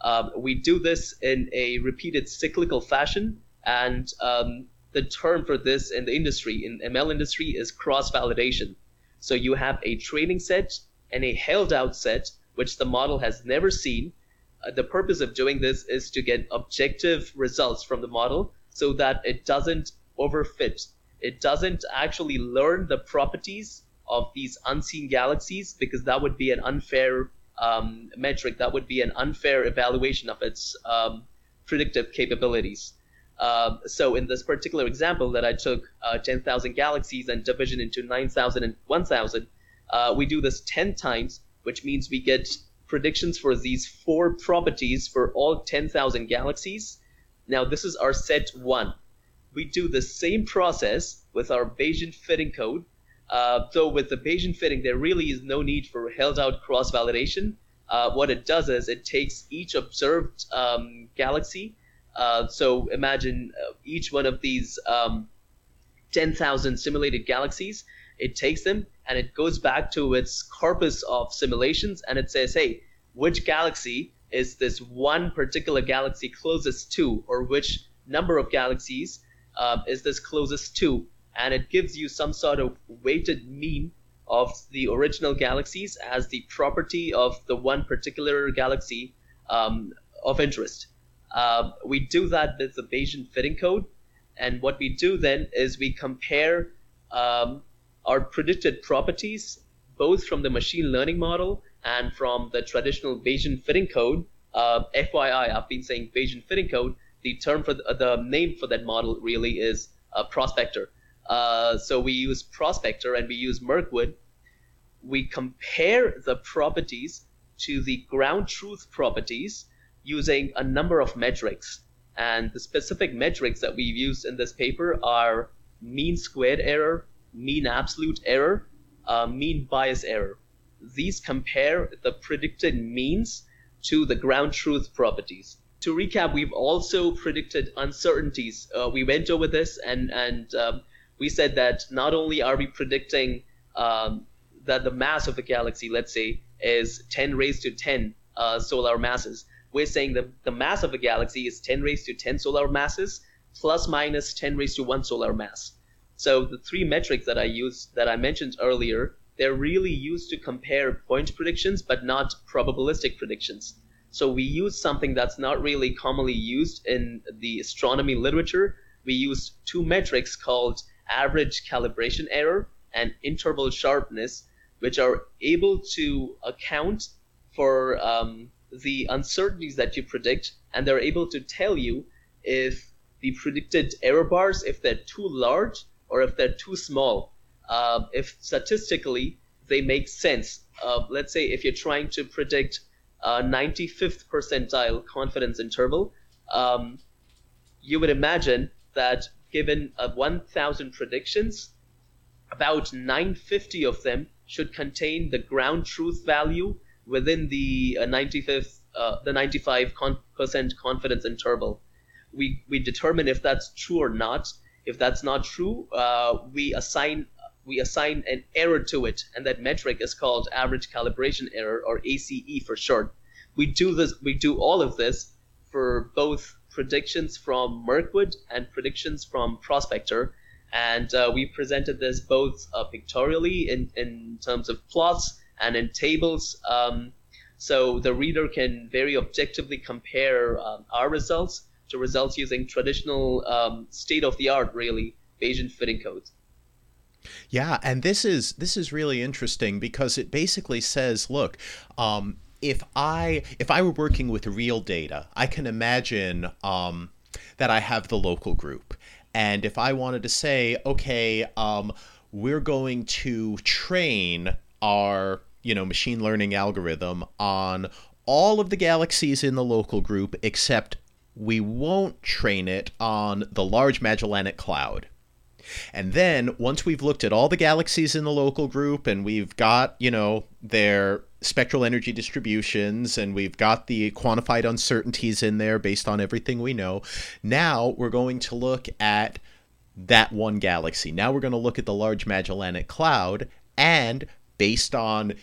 Um, we do this in a repeated cyclical fashion, and um, the term for this in the industry, in ML industry, is cross validation. So you have a training set and a held out set which the model has never seen. Uh, the purpose of doing this is to get objective results from the model so that it doesn't overfit. It doesn't actually learn the properties of these unseen galaxies because that would be an unfair um, metric. That would be an unfair evaluation of its um, predictive capabilities. Uh, so in this particular example that I took uh, 10,000 galaxies and division into 9,000 and 1,000, uh, we do this 10 times which means we get predictions for these four properties for all 10,000 galaxies. Now, this is our set one. We do the same process with our Bayesian fitting code, uh, though with the Bayesian fitting, there really is no need for held out cross validation. Uh, what it does is it takes each observed um, galaxy. Uh, so imagine uh, each one of these um, 10,000 simulated galaxies it takes them and it goes back to its corpus of simulations and it says, hey, which galaxy is this one particular galaxy closest to, or which number of galaxies um, is this closest to? And it gives you some sort of weighted mean of the original galaxies as the property of the one particular galaxy um, of interest. Uh, we do that with the Bayesian fitting code. And what we do then is we compare um, are predicted properties both from the machine learning model and from the traditional Bayesian fitting code. Uh, FYI, I've been saying Bayesian fitting code. The term for the, the name for that model really is uh, Prospector. Uh, so we use Prospector and we use Mirkwood. We compare the properties to the ground truth properties using a number of metrics. And the specific metrics that we've used in this paper are mean squared error, mean absolute error, uh, mean bias error. These compare the predicted means to the ground truth properties. To recap, we've also predicted uncertainties. Uh, we went over this and, and um, we said that not only are we predicting um, that the mass of the galaxy, let's say, is 10 raised to 10 uh, solar masses, we're saying that the mass of a galaxy is 10 raised to 10 solar masses plus minus 10 raised to 1 solar mass. So the three metrics that I used that I mentioned earlier, they're really used to compare point predictions but not probabilistic predictions. So we use something that's not really commonly used in the astronomy literature. We use two metrics called average calibration error and interval sharpness, which are able to account for um, the uncertainties that you predict, and they're able to tell you if the predicted error bars, if they're too large or if they're too small. Uh, if statistically they make sense. Uh, let's say if you're trying to predict a 95th percentile confidence interval, um, you would imagine that given a 1,000 predictions, about 950 of them should contain the ground truth value within the uh, 95th, uh, the 95 con- percent confidence interval. We we determine if that's true or not. If that's not true, uh, we assign we assign an error to it, and that metric is called average calibration error, or ACE for short. We do this. We do all of this for both predictions from Mirkwood and predictions from Prospector, and uh, we presented this both uh, pictorially in in terms of plots and in tables. Um, so the reader can very objectively compare um, our results to results using traditional um, state-of-the-art, really, Bayesian fitting codes. Yeah, and this is this is really interesting because it basically says, look, um, if I if I were working with real data, I can imagine um, that I have the local group, and if I wanted to say, okay, um, we're going to train our you know machine learning algorithm on all of the galaxies in the local group except we won't train it on the large Magellanic Cloud. And then once we've looked at all the galaxies in the local group and we've got, you know, their spectral energy distributions and we've got the quantified uncertainties in there based on everything we know, now we're going to look at that one galaxy. Now we're going to look at the Large Magellanic Cloud and based on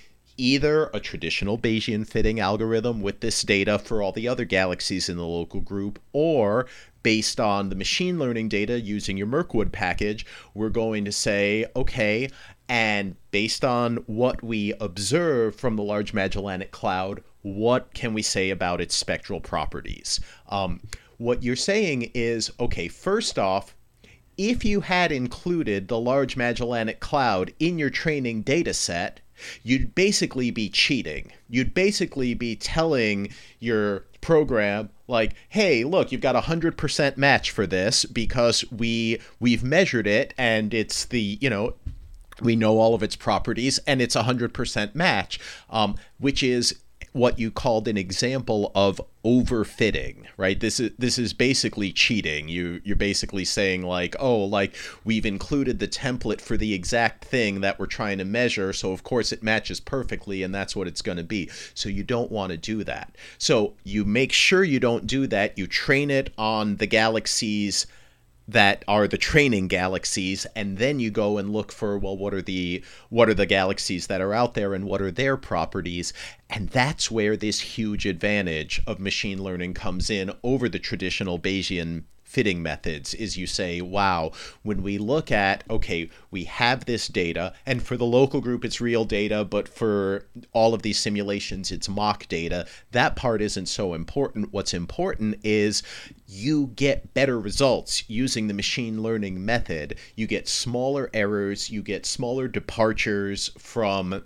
either a traditional Bayesian fitting algorithm with this data for all the other galaxies in the local group, or based on the machine learning data using your Mirkwood package, we're going to say, okay, and based on what we observe from the Large Magellanic Cloud, what can we say about its spectral properties? Um, what you're saying is, okay, first off, if you had included the Large Magellanic Cloud in your training data set, you'd basically be cheating. You'd basically be telling your program like hey look you've got a hundred percent match for this because we we've measured it and it's the you know we know all of its properties and it's a hundred percent match um, which is what you called an example of overfitting, right? This is this is basically cheating. You you're basically saying like, oh, like we've included the template for the exact thing that we're trying to measure, so of course it matches perfectly and that's what it's going to be. So you don't want to do that. So you make sure you don't do that. You train it on the galaxies that are the training galaxies and then you go and look for well what are the what are the galaxies that are out there and what are their properties? And that's where this huge advantage of machine learning comes in over the traditional bayesian fitting methods is you say, wow, when we look at, okay, we have this data, and for the local group, it's real data, but for all of these simulations, it's mock data. That part isn't so important. What's important is you get better results using the machine learning method. You get smaller errors, you get smaller departures from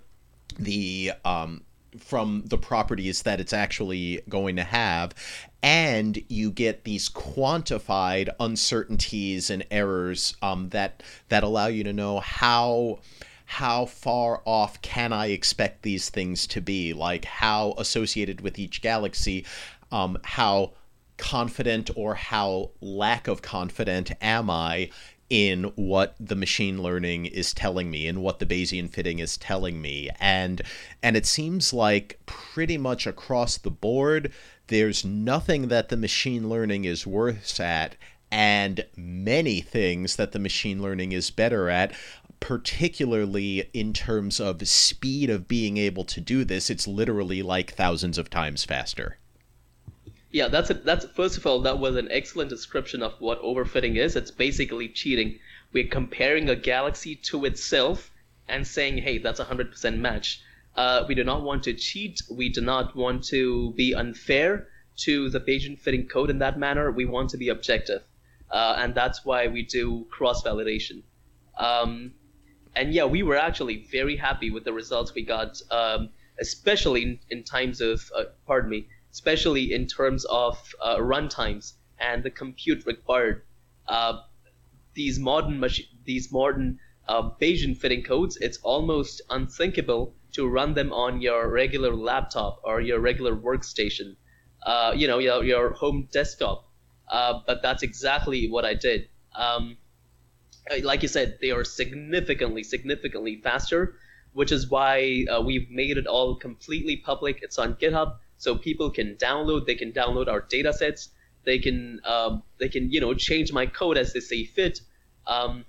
the um, from the properties that it's actually going to have and you get these quantified uncertainties and errors um, that that allow you to know how how far off can I expect these things to be? Like how associated with each galaxy, um, how confident or how lack of confident am I in what the machine learning is telling me and what the Bayesian fitting is telling me. And and it seems like pretty much across the board there's nothing that the machine learning is worse at and many things that the machine learning is better at particularly in terms of speed of being able to do this. It's literally like thousands of times faster yeah, that's it. That's first of all, that was an excellent description of what overfitting is. It's basically cheating. We're comparing a galaxy to itself and saying, "Hey, that's a hundred percent match." Uh, we do not want to cheat. We do not want to be unfair to the Bayesian fitting code in that manner. We want to be objective, uh, and that's why we do cross validation. Um, and yeah, we were actually very happy with the results we got, um, especially in, in times of, uh, pardon me, especially in terms of uh, runtimes and the compute required. Uh, these modern these modern uh, Bayesian fitting codes, it's almost unthinkable to run them on your regular laptop or your regular workstation, uh, you know, your, your home desktop. Uh, but that's exactly what I did. Um, like you said, they are significantly, significantly faster, which is why uh, we've made it all completely public. It's on GitHub so people can download. They can download our data sets. They can um, they can you know change my code as they see fit, um,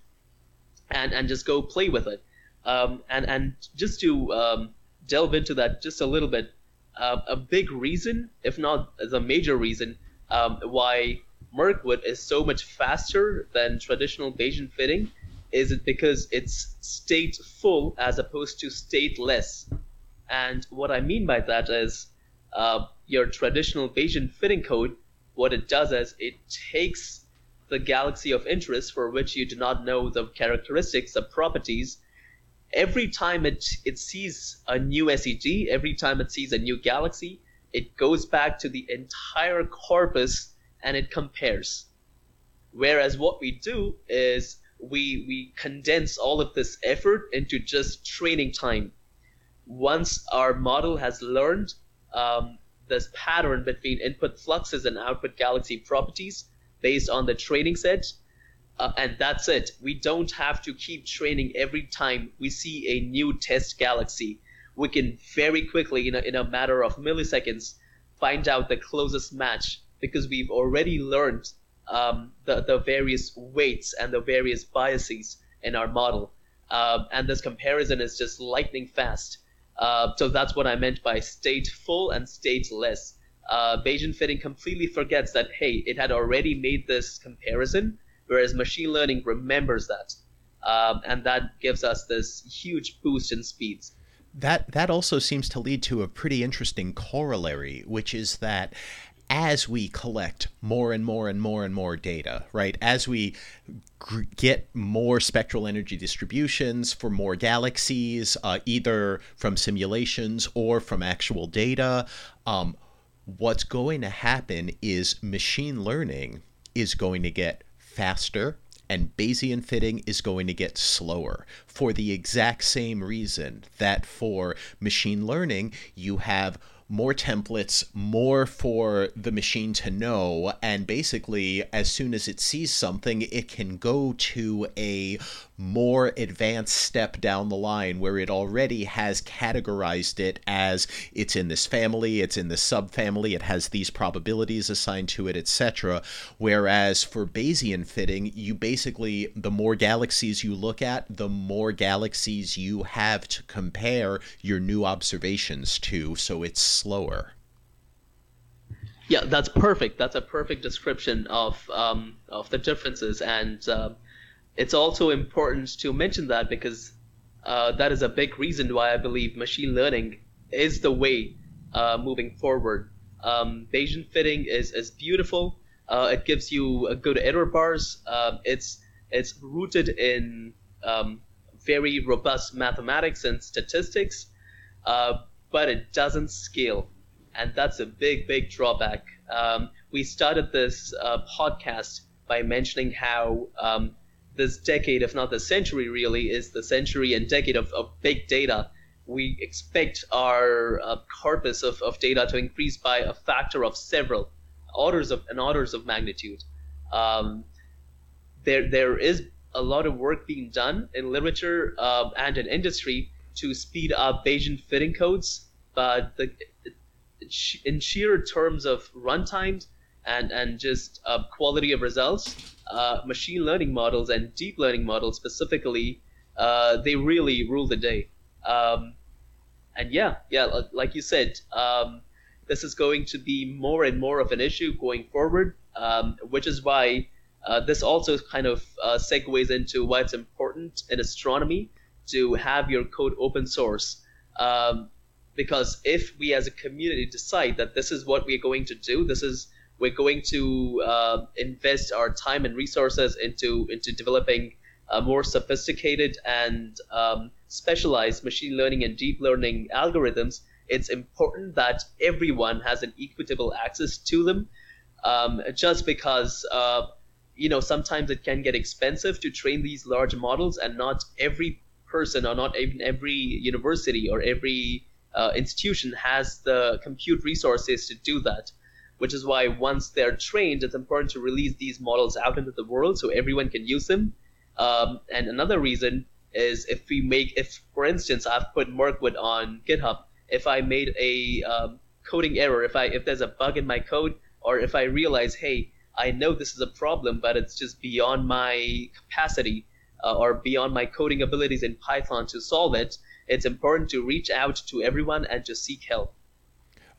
and and just go play with it. Um, and and just to um, delve into that just a little bit, uh, a big reason, if not the major reason, um, why Mirkwood is so much faster than traditional Bayesian fitting is it because it's stateful as opposed to stateless. And what I mean by that is uh, your traditional Bayesian fitting code, what it does is it takes the galaxy of interest for which you do not know the characteristics, the properties. Every time it, it sees a new SED, every time it sees a new galaxy, it goes back to the entire corpus and it compares. Whereas what we do is we, we condense all of this effort into just training time. Once our model has learned um, this pattern between input fluxes and output galaxy properties based on the training set. Uh, and that's it. We don't have to keep training every time we see a new test galaxy. We can very quickly, in a, in a matter of milliseconds, find out the closest match because we've already learned um, the, the various weights and the various biases in our model. Uh, and this comparison is just lightning fast. Uh, so that's what I meant by stateful and stateless. Uh, Bayesian fitting completely forgets that, hey, it had already made this comparison, whereas machine learning remembers that. Um, and that gives us this huge boost in speeds. That, that also seems to lead to a pretty interesting corollary, which is that as we collect more and more and more and more data, right? As we g- get more spectral energy distributions for more galaxies, uh, either from simulations or from actual data, um, what's going to happen is machine learning is going to get faster and Bayesian fitting is going to get slower for the exact same reason that for machine learning, you have more templates, more for the machine to know. And basically, as soon as it sees something, it can go to a more advanced step down the line where it already has categorized it as it's in this family, it's in this subfamily, it has these probabilities assigned to it, etc. Whereas for Bayesian fitting, you basically, the more galaxies you look at, the more galaxies you have to compare your new observations to, so it's slower. Yeah, that's perfect. That's a perfect description of um, of the differences, and uh, it's also important to mention that because uh, that is a big reason why I believe machine learning is the way uh, moving forward. Um, Bayesian fitting is, is beautiful. Uh, it gives you a good error bars. Um, it's it's rooted in um, very robust mathematics and statistics, uh, but it doesn't scale, and that's a big big drawback. Um, we started this uh, podcast by mentioning how um, this decade, if not the century, really is the century and decade of, of big data. We expect our uh, corpus of, of data to increase by a factor of several orders of and orders of magnitude. Um, there there is a lot of work being done in literature um, and in industry to speed up Bayesian fitting codes, but the, in sheer terms of runtimes and and just uh, quality of results, uh, machine learning models and deep learning models specifically, uh, they really rule the day. Um, and yeah, yeah, like you said, um, this is going to be more and more of an issue going forward, um, which is why uh, this also kind of uh, segues into why it's important in astronomy to have your code open source. Um, because if we as a community decide that this is what we're going to do, this is we're going to uh, invest our time and resources into into developing more sophisticated and um, specialized machine learning and deep learning algorithms, it's important that everyone has an equitable access to them. Um, just because uh, you know sometimes it can get expensive to train these large models, and not every person or not even every university or every uh, institution has the compute resources to do that. Which is why once they're trained, it's important to release these models out into the world so everyone can use them. Um, and another reason is if we make, if for instance, I've put Mirkwood on GitHub, if I made a um, coding error, if I if there's a bug in my code, or if I realize, hey, I know this is a problem, but it's just beyond my capacity uh, or beyond my coding abilities in Python to solve it, it's important to reach out to everyone and to seek help.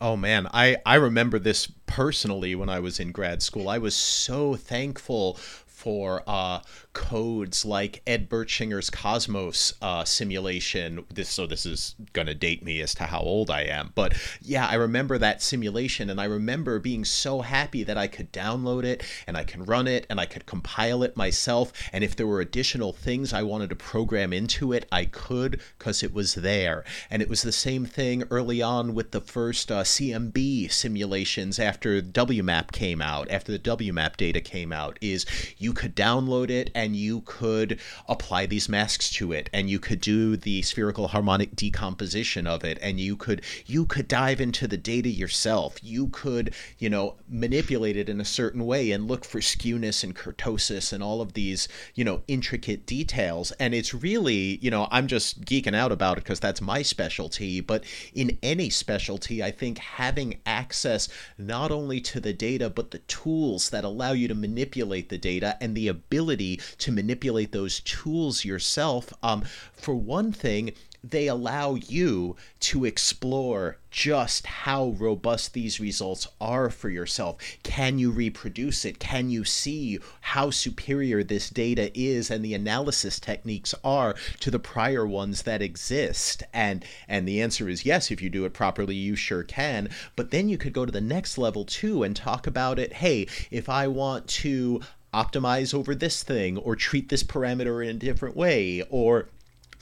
Oh man, I, I remember this personally when I was in grad school. I was so thankful for uh, codes like Ed Bertschinger's COSMICS uh, simulation. This so this is gonna date me as to how old I am, but yeah, I remember that simulation, and I remember being so happy that I could download it and I can run it and I could compile it myself. And if there were additional things I wanted to program into it, I could because it was there. And it was the same thing early on with the first uh, CMB simulations after WMAP came out, after the WMAP data came out. Is you could download it and you could apply these masks to it and you could do the spherical harmonic decomposition of it and you could you could dive into the data yourself. You could you know manipulate it in a certain way and look for skewness and kurtosis and all of these you know intricate details. And it's really you know i'm just geeking out about it because that's my specialty. But in any specialty i think having access not only to the data but the tools that allow you to manipulate the data and the ability to manipulate those tools yourself. Um, for one thing, they allow you to explore just how robust these results are for yourself. Can you reproduce it? Can you see how superior this data is and the analysis techniques are to the prior ones that exist? And and the answer is yes, if you do it properly, you sure can. But then you could go to the next level too and talk about it. Hey, if I want to optimize over this thing or treat this parameter in a different way or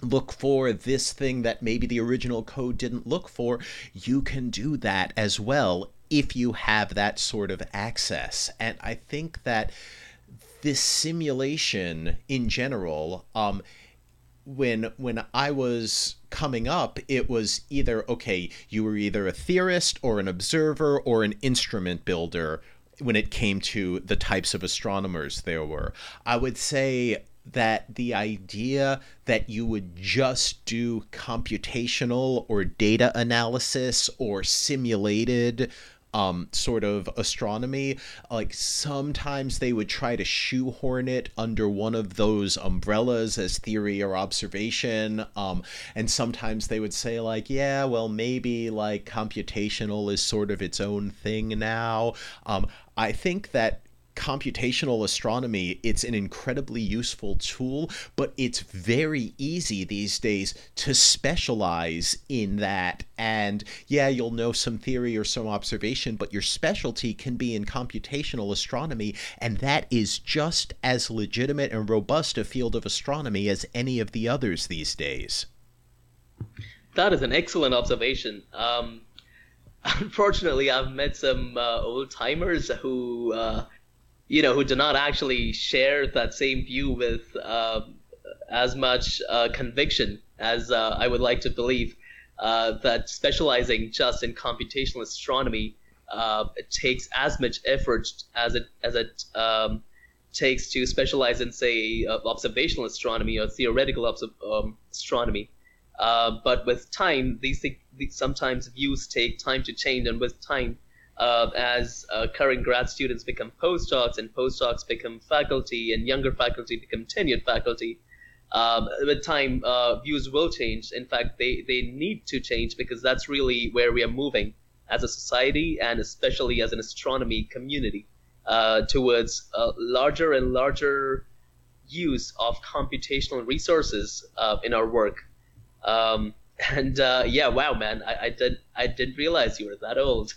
look for this thing that maybe the original code didn't look for, you can do that as well if you have that sort of access. And I think that this simulation in general, um, when when I was coming up, it was either okay, you were either a theorist or an observer or an instrument builder when it came to the types of astronomers there were. I would say that the idea that you would just do computational or data analysis or simulated um, sort of astronomy. Like sometimes they would try to shoehorn it under one of those umbrellas as theory or observation. Um, and sometimes they would say, like, yeah, well, maybe like computational is sort of its own thing now. Um, I think that computational astronomy it's an incredibly useful tool but it's very easy these days to specialize in that. And yeah you'll know some theory or some observation but your specialty can be in computational astronomy and that is just as legitimate and robust a field of astronomy as any of the others these days. That is an excellent observation. Um, unfortunately i've met some uh, old timers who uh, you know, who do not actually share that same view with uh, as much uh, conviction as uh, I would like to believe. Uh, that specializing just in computational astronomy uh, takes as much effort as it as it um, takes to specialize in, say, uh, observational astronomy or theoretical um, astronomy. but with time, these, these sometimes views take time to change, and with time, uh, as uh, current grad students become postdocs and postdocs become faculty and younger faculty become tenured faculty. Um, with time, uh, views will change. In fact, they, they need to change because that's really where we are moving as a society and especially as an astronomy community uh, towards a larger and larger use of computational resources uh, in our work. Um, and uh, yeah, wow, man, I, I did I didn't realize you were that old.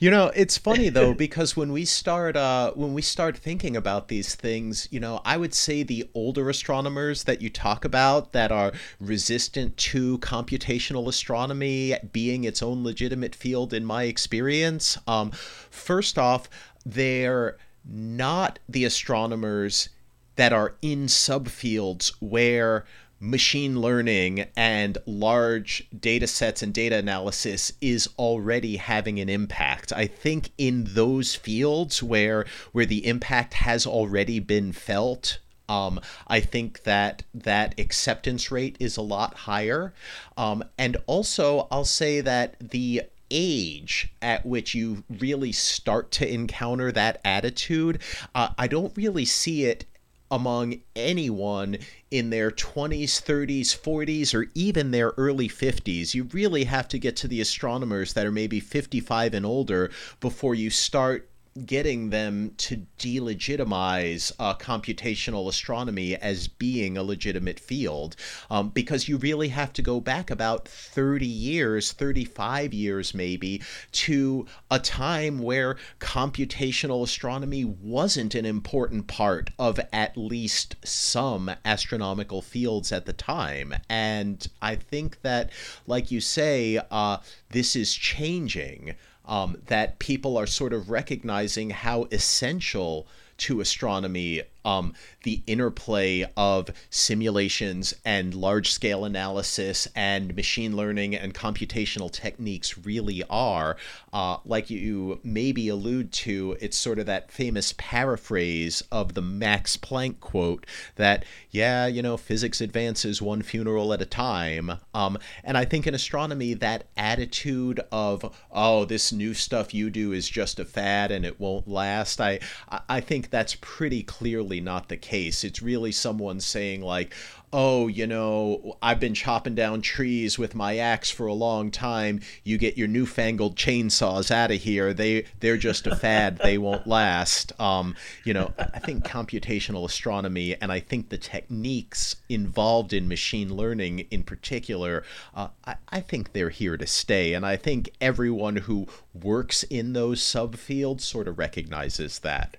You know, it's funny though because when we start uh, when we start thinking about these things, you know, I would say the older astronomers that you talk about that are resistant to computational astronomy being its own legitimate field, in my experience, um, first off, they're not the astronomers that are in subfields where machine learning and large data sets and data analysis is already having an impact. I think in those fields where where the impact has already been felt, um, I think that that acceptance rate is a lot higher. Um, and also, I'll say that the age at which you really start to encounter that attitude, uh, I don't really see it among anyone in their 20s, 30s, 40s, or even their early 50s. You really have to get to the astronomers that are maybe 55 and older before you start getting them to delegitimize uh, computational astronomy as being a legitimate field um, because you really have to go back about 30 years 35 years maybe to a time where computational astronomy wasn't an important part of at least some astronomical fields at the time. And i think that like you say uh, this is changing um, that people are sort of recognizing how essential to astronomy um, the interplay of simulations and large scale analysis and machine learning and computational techniques really are. Uh, like you maybe allude to, it's sort of that famous paraphrase of the Max Planck quote that, yeah, you know, physics advances one funeral at a time. Um, and I think in astronomy, that attitude of, oh, this new stuff you do is just a fad and it won't last, I, I think that's pretty clearly not the case. It's really someone saying, like, oh, you know, I've been chopping down trees with my axe for a long time. You get your newfangled chainsaws out of here. They they're just a fad. they won't last. Um, you know, I think computational astronomy and I think the techniques involved in machine learning in particular, uh, I, I think they're here to stay. And I think everyone who works in those subfields sort of recognizes that.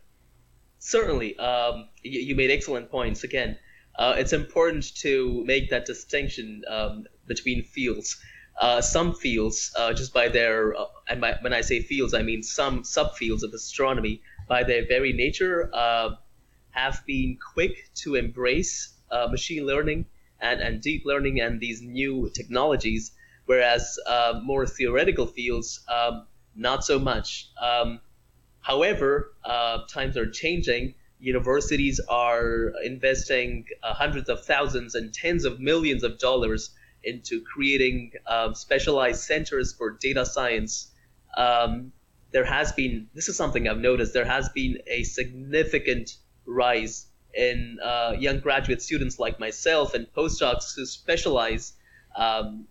Certainly, um, you, you, made excellent points. Again, uh, it's important to make that distinction um, between fields. Uh, some fields, uh, just by their, uh, and by, when I say fields, I mean some subfields of astronomy, by their very nature, uh, have been quick to embrace uh, machine learning and, and deep learning and these new technologies, whereas more theoretical fields, um, not so much. Um, However, uh, times are changing. Universities are investing uh, hundreds of thousands and tens of millions of dollars into creating um, specialized centers for data science. Um, there has been, this is something I've noticed, there has been a significant rise in uh, young graduate students like myself and postdocs who specialize um,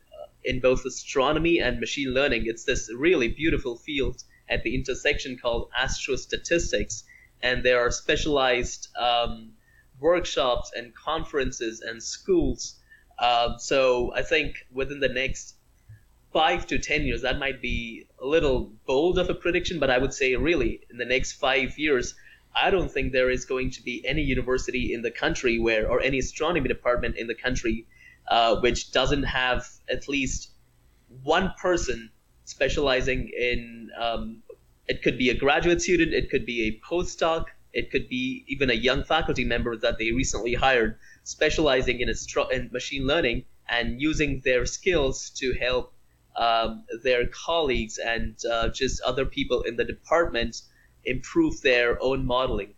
in both astronomy and machine learning. It's this really beautiful field at the intersection called astrostatistics, and there are specialized um, workshops and conferences and schools. Um, so I think within the next five to ten years, that might be a little bold of a prediction, but I would say really in the next five years, I don't think there is going to be any university in the country where, or any astronomy department in the country, uh, which doesn't have at least one person specializing in um, it could be a graduate student, it could be a postdoc, it could be even a young faculty member that they recently hired, specializing in, in machine learning and using their skills to help um, their colleagues and uh, just other people in the department improve their own modeling.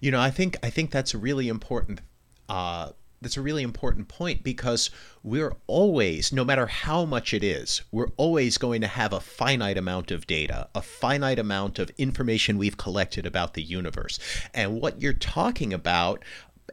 You know, I think I think that's a really important uh, that's a really important point because we're always, no matter how much it is, we're always going to have a finite amount of data, a finite amount of information we've collected about the universe. And what you're talking about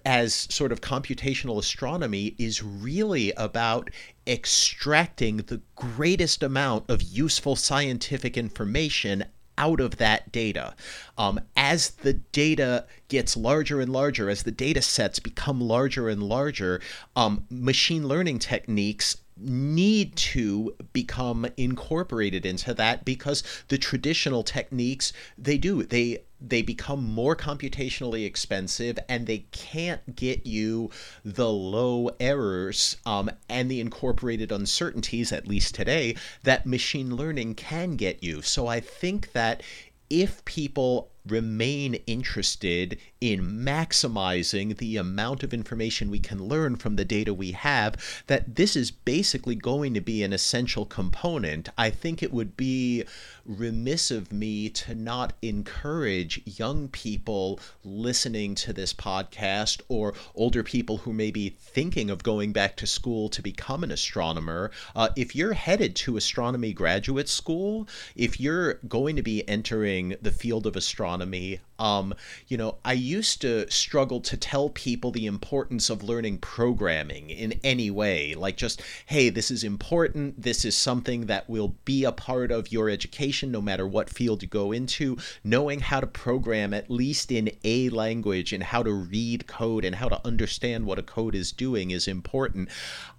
as sort of computational astronomy is really about extracting the greatest amount of useful scientific information out of that data. Um, as the data gets larger and larger, as the data sets become larger and larger, um, machine learning techniques need to become incorporated into that because the traditional techniques they do they they become more computationally expensive and they can't get you the low errors um, and the incorporated uncertainties, at least today, that machine learning can get you. So I think that if people remain interested in maximizing the amount of information we can learn from the data we have, that this is basically going to be an essential component. I think it would be remiss of me to not encourage young people listening to this podcast or older people who may be thinking of going back to school to become an astronomer. Uh, if you're headed to astronomy graduate school, if you're going to be entering the field of astronomy, astronomy, um, you know, I used to struggle to tell people the importance of learning programming in any way. Like, just, hey, this is important. This is something that will be a part of your education no matter what field you go into. Knowing how to program, at least in a language, and how to read code and how to understand what a code is doing is important.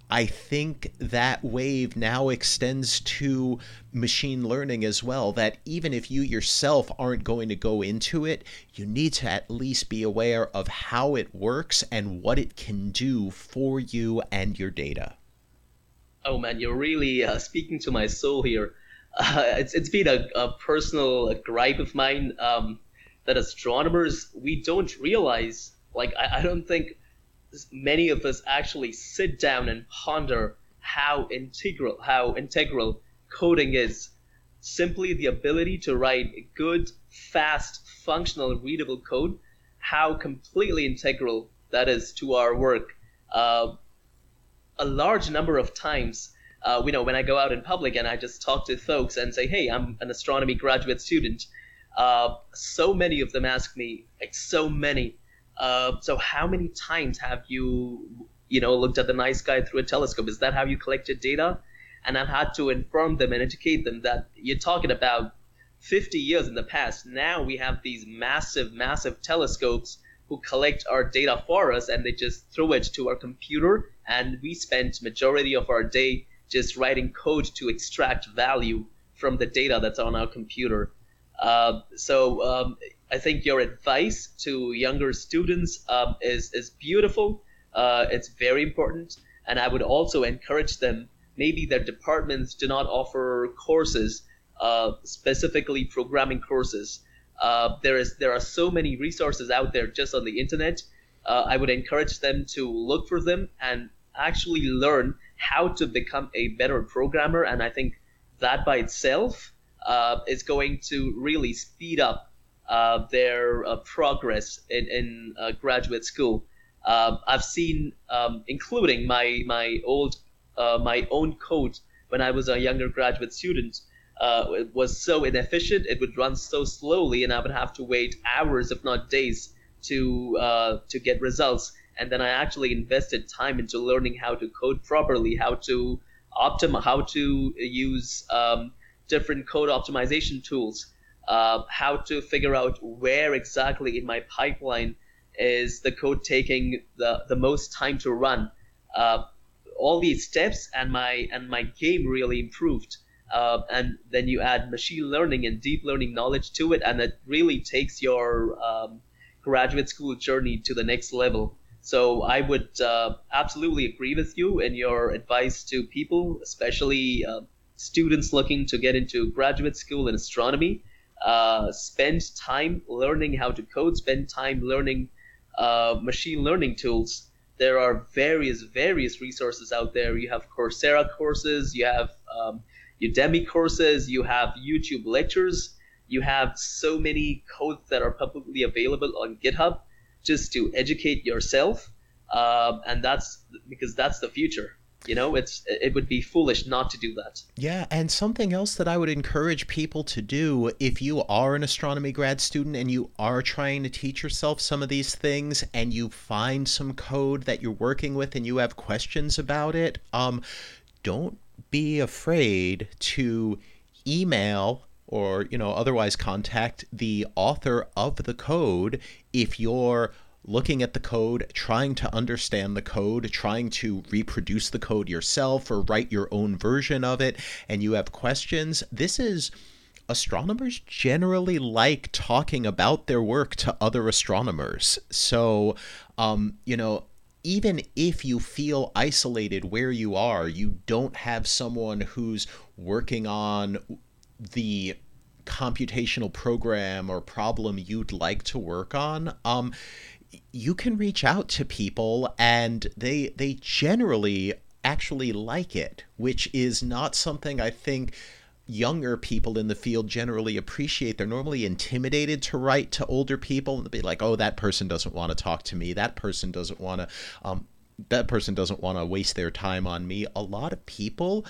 I think that wave now extends to machine learning as well. That even if you yourself aren't going to go into it, you need to at least be aware of how it works and what it can do for you and your data. Oh man, you're really uh, speaking to my soul here. Uh, it's, it's been a, a personal gripe of mine um, that astronomers, we don't realize, like, I, I don't think many of us actually sit down and ponder how integral how integral coding is. Simply the ability to write good, fast, functional, readable code, how completely integral that is to our work. Uh, a large number of times, uh, you know, when I go out in public and I just talk to folks and say, "Hey, I'm an astronomy graduate student," uh, so many of them ask me, like so many, uh, so how many times have you, you know, looked at the night sky through a telescope? Is that how you collected data? And I've had to inform them and educate them that you're talking about 50 years in the past. Now we have these massive, massive telescopes who collect our data for us and they just throw it to our computer and we spend majority of our day just writing code to extract value from the data that's on our computer. Uh, so um, I think your advice to younger students um, is is beautiful. Uh, it's very important, and I would also encourage them. Maybe their departments do not offer courses, uh, specifically programming courses. Uh, there is there are so many resources out there just on the internet. Uh, I would encourage them to look for them and actually learn how to become a better programmer. And I think that by itself uh, is going to really speed up uh, their uh, progress in, in uh, graduate school. Um, I've seen, um, including my my old uh, my own code when I was a younger graduate student, uh, it was so inefficient. It would run so slowly, and I would have to wait hours, if not days, to to get results. And then I actually invested time into learning how to code properly, how to optimize, how to use um, different code optimization tools uh, how to figure out where exactly in my pipeline is the code taking the, the most time to run. Uh, all these steps and my and my game really improved. Uh, and then you add machine learning and deep learning knowledge to it, and it really takes your um, graduate school journey to the next level. So I would uh, absolutely agree with you in your advice to people, especially uh, students looking to get into graduate school in astronomy uh, spend time learning how to code, spend time learning uh, machine learning tools. There are various, various resources out there. You have Coursera courses, you have um, Udemy courses, you have YouTube lectures, you have so many codes that are publicly available on GitHub just to educate yourself. Um, and that's because that's the future you know it's it would be foolish not to do that. Yeah and something else that i would encourage people to do if you are an astronomy grad student and you are trying to teach yourself some of these things and you find some code that you're working with and you have questions about it um don't be afraid to email or you know otherwise contact the author of the code if you're looking at the code, trying to understand the code, trying to reproduce the code yourself or write your own version of it, and you have questions, this is astronomers generally like talking about their work to other astronomers. So, um, you know, even if you feel isolated where you are, you don't have someone who's working on the computational program or problem you'd like to work on. Um, you can reach out to people and they they generally actually like it, which is not something I think younger people in the field generally appreciate. They're normally intimidated to write to older people and be like, "Oh, that person doesn't want to talk to me. That person doesn't want to um, that person doesn't want to waste their time on me." A lot of people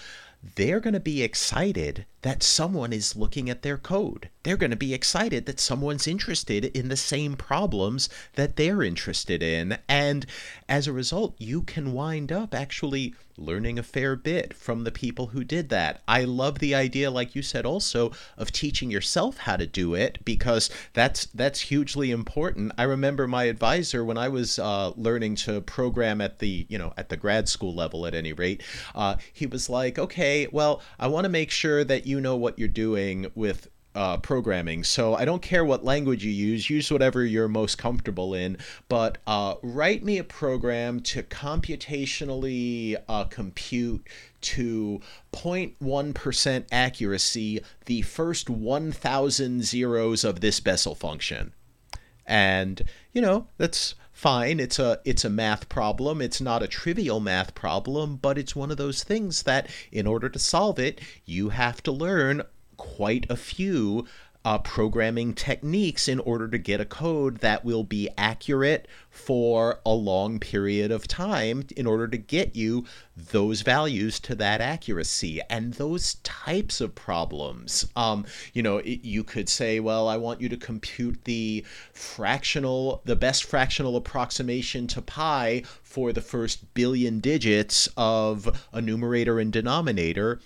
they're going to be excited that someone is looking at their code. They're going to be excited that someone's interested in the same problems that they're interested in. And as a result, you can wind up actually learning a fair bit from the people who did that. I love the idea like you said also of teaching yourself how to do it because that's that's hugely important. I remember my advisor when I was uh, learning to program at the, you know, at the grad school level at any rate, uh, he was like, "Okay, well, I want to make sure that you know what you're doing with uh, programming. So I don't care what language you use, use whatever you're most comfortable in, but uh, write me a program to computationally uh, compute to 0.1% accuracy the first 1,000 zeros of this Bessel function. And, you know, that's fine it's a it's a math problem it's not a trivial math problem but it's one of those things that in order to solve it you have to learn quite a few uh, programming techniques in order to get a code that will be accurate for a long period of time in order to get you those values to that accuracy. And those types of problems um, you know it, you could say well i want you to compute the fractional the best fractional approximation to pi for the first billion digits of a numerator and denominator.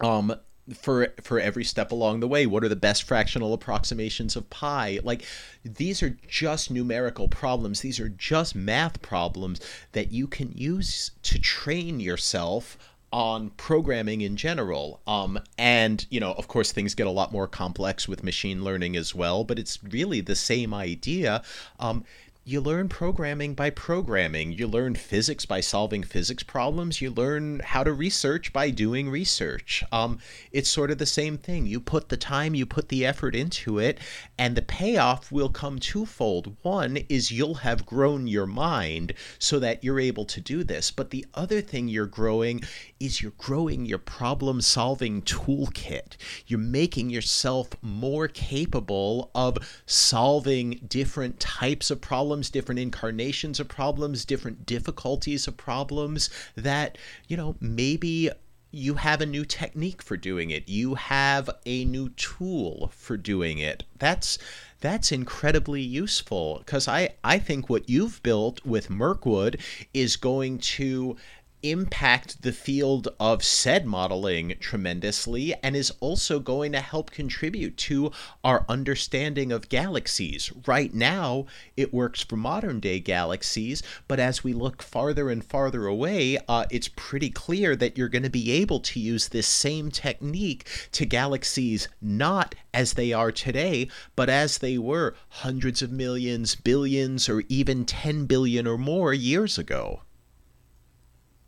Um, for for every step along the way. What are the best fractional approximations of pi? Like these are just numerical problems. These are just math problems that you can use to train yourself on programming in general. Um, and you know of course things get a lot more complex with machine learning as well but it's really the same idea. Um, you learn programming by programming. You learn physics by solving physics problems. You learn how to research by doing research. Um, it's sort of the same thing. You put the time, you put the effort into it, and the payoff will come twofold. One is you'll have grown your mind so that you're able to do this. But the other thing you're growing is you're growing your problem solving toolkit. You're making yourself more capable of solving different types of problems different incarnations of problems, different difficulties of problems that, you know, maybe you have a new technique for doing it. You have a new tool for doing it. That's that's incredibly useful because I, I think what you've built with Mirkwood is going to impact the field of SED modeling tremendously and is also going to help contribute to our understanding of galaxies. Right now, it works for modern day galaxies, but as we look farther and farther away, uh, it's pretty clear that you're going to be able to use this same technique to galaxies not as they are today, but as they were hundreds of millions, billions, or even 10 billion or more years ago.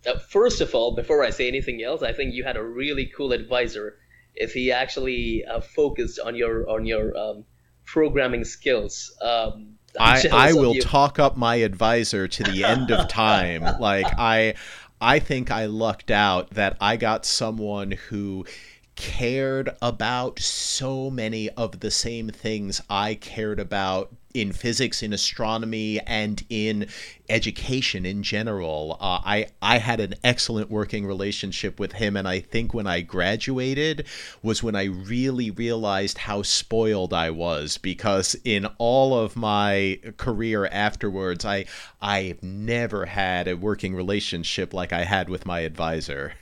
Uh, first of all, before I say anything else, I think you had a really cool advisor. if he actually uh, focused on your on your um, programming skills. Um, I, I will talk up my advisor to the end of time. like I I think I lucked out that I got someone who cared about so many of the same things I cared about in physics, in astronomy, and in education in general. Uh, I I had an excellent working relationship with him, and I think when I graduated was when I really realized how spoiled I was because in all of my career afterwards, I I've never had a working relationship like I had with my advisor.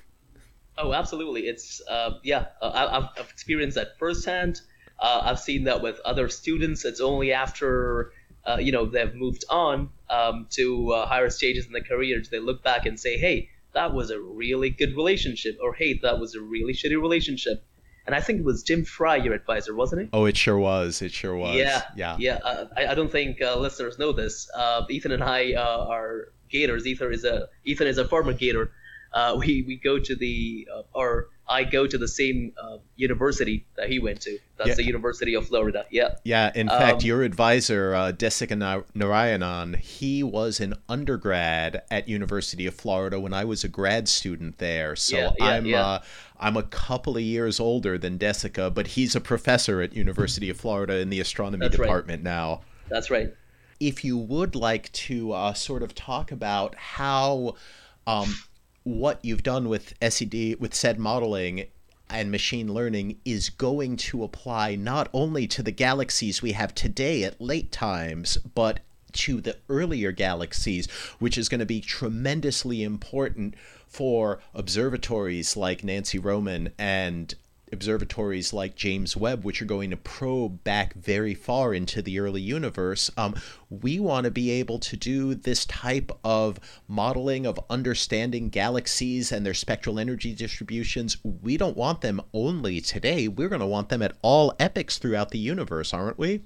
Oh, absolutely. It's uh, yeah, uh, I, I've experienced that firsthand. Uh, I've seen that with other students. It's only after uh, you know they've moved on um, to uh, higher stages in their careers they look back and say, "Hey, that was a really good relationship," or "Hey, that was a really shitty relationship." And I think it was Jim Fry, your advisor, wasn't it? Oh, it sure was. It sure was. Yeah, yeah, yeah. Uh, I, I don't think listeners know this. Ethan and I are Gators. Ethan is a Ethan is a former Gator uh, we we go to the uh, or I go to the same uh, university that he went to. That's yeah. the University of Florida. Yeah. Yeah. In um, fact, your advisor, uh, Desika Narayanan, he was an undergrad at University of Florida when I was a grad student there. So yeah, yeah, I'm. Uh, I'm a couple of years older than Desika, but he's a professor at University of Florida in the astronomy That's department right. now. That's right. If you would like to uh, sort of talk about how um, what you've done with SED with SED modeling and machine learning is going to apply not only to the galaxies we have today at late times, but to the earlier galaxies, which is going to be tremendously important for observatories like Nancy Roman and observatories like James Webb, which are going to probe back very far into the early universe, um, we want to be able to do this type of modeling of understanding galaxies and their spectral energy distributions. We don't want them only today. We're going to want them at all epochs throughout the universe, aren't we?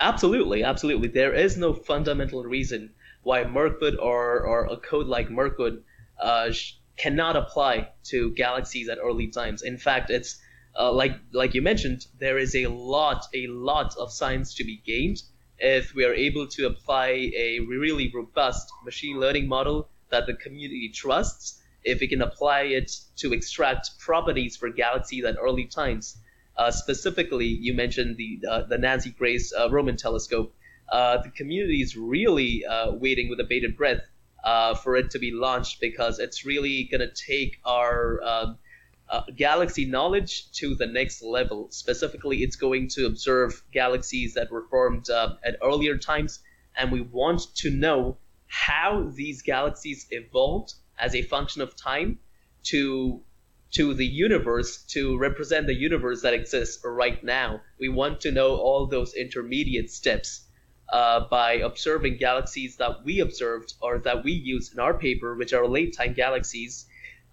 Absolutely, absolutely. There is no fundamental reason why Mirkwood or, or a code like Mirkwood uh, cannot apply to galaxies at early times. In fact, it's uh, like like you mentioned, there is a lot a lot of science to be gained if we are able to apply a really robust machine learning model that the community trusts. If we can apply it to extract properties for galaxies at early times, uh, specifically, you mentioned the uh, the Nancy Grace uh, Roman telescope. Uh, the community is really waiting with a bated breath for it to be launched because it's really going to take our um, uh, galaxy knowledge to the next level. Specifically, it's going to observe galaxies that were formed uh, at earlier times, and we want to know how these galaxies evolved as a function of time to to the universe to represent the universe that exists right now. We want to know all those intermediate steps uh, by observing galaxies that we observed or that we use in our paper, which are late time galaxies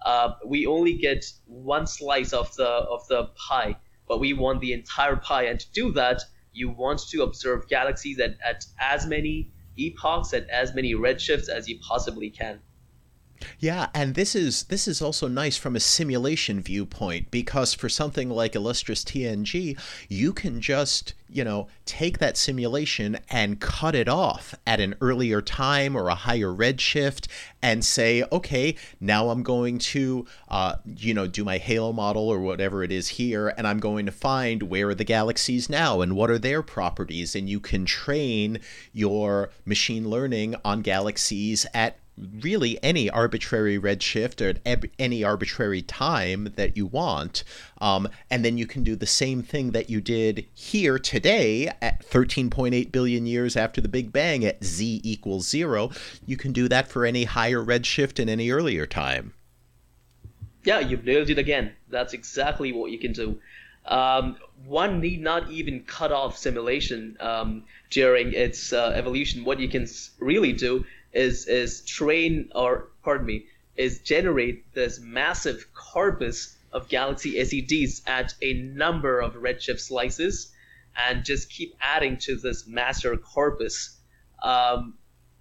uh, we only get one slice of the of the pie, but we want the entire pie. And to do that, you want to observe galaxies at, at as many epochs at as many redshifts as you possibly can. Yeah, and this is this is also nice from a simulation viewpoint because for something like Illustris TNG, you can just, you know, take that simulation and cut it off at an earlier time or a higher redshift and say, okay, now I'm going to, uh, you know, do my Halo model or whatever it is here, and I'm going to find where are the galaxies now and what are their properties, and you can train your machine learning on galaxies at really any arbitrary redshift or any arbitrary time that you want. Um, and then you can do the same thing that you did here today at 13.8 billion years after the Big Bang at z equals zero. You can do that for any higher redshift in any earlier time. Yeah, you've nailed it again. That's exactly what you can do. Um, one need not even cut off simulation um, during its uh, evolution. What you can really do is is train or pardon me is generate this massive corpus of galaxy SEDs at a number of redshift slices and just keep adding to this master corpus. Um,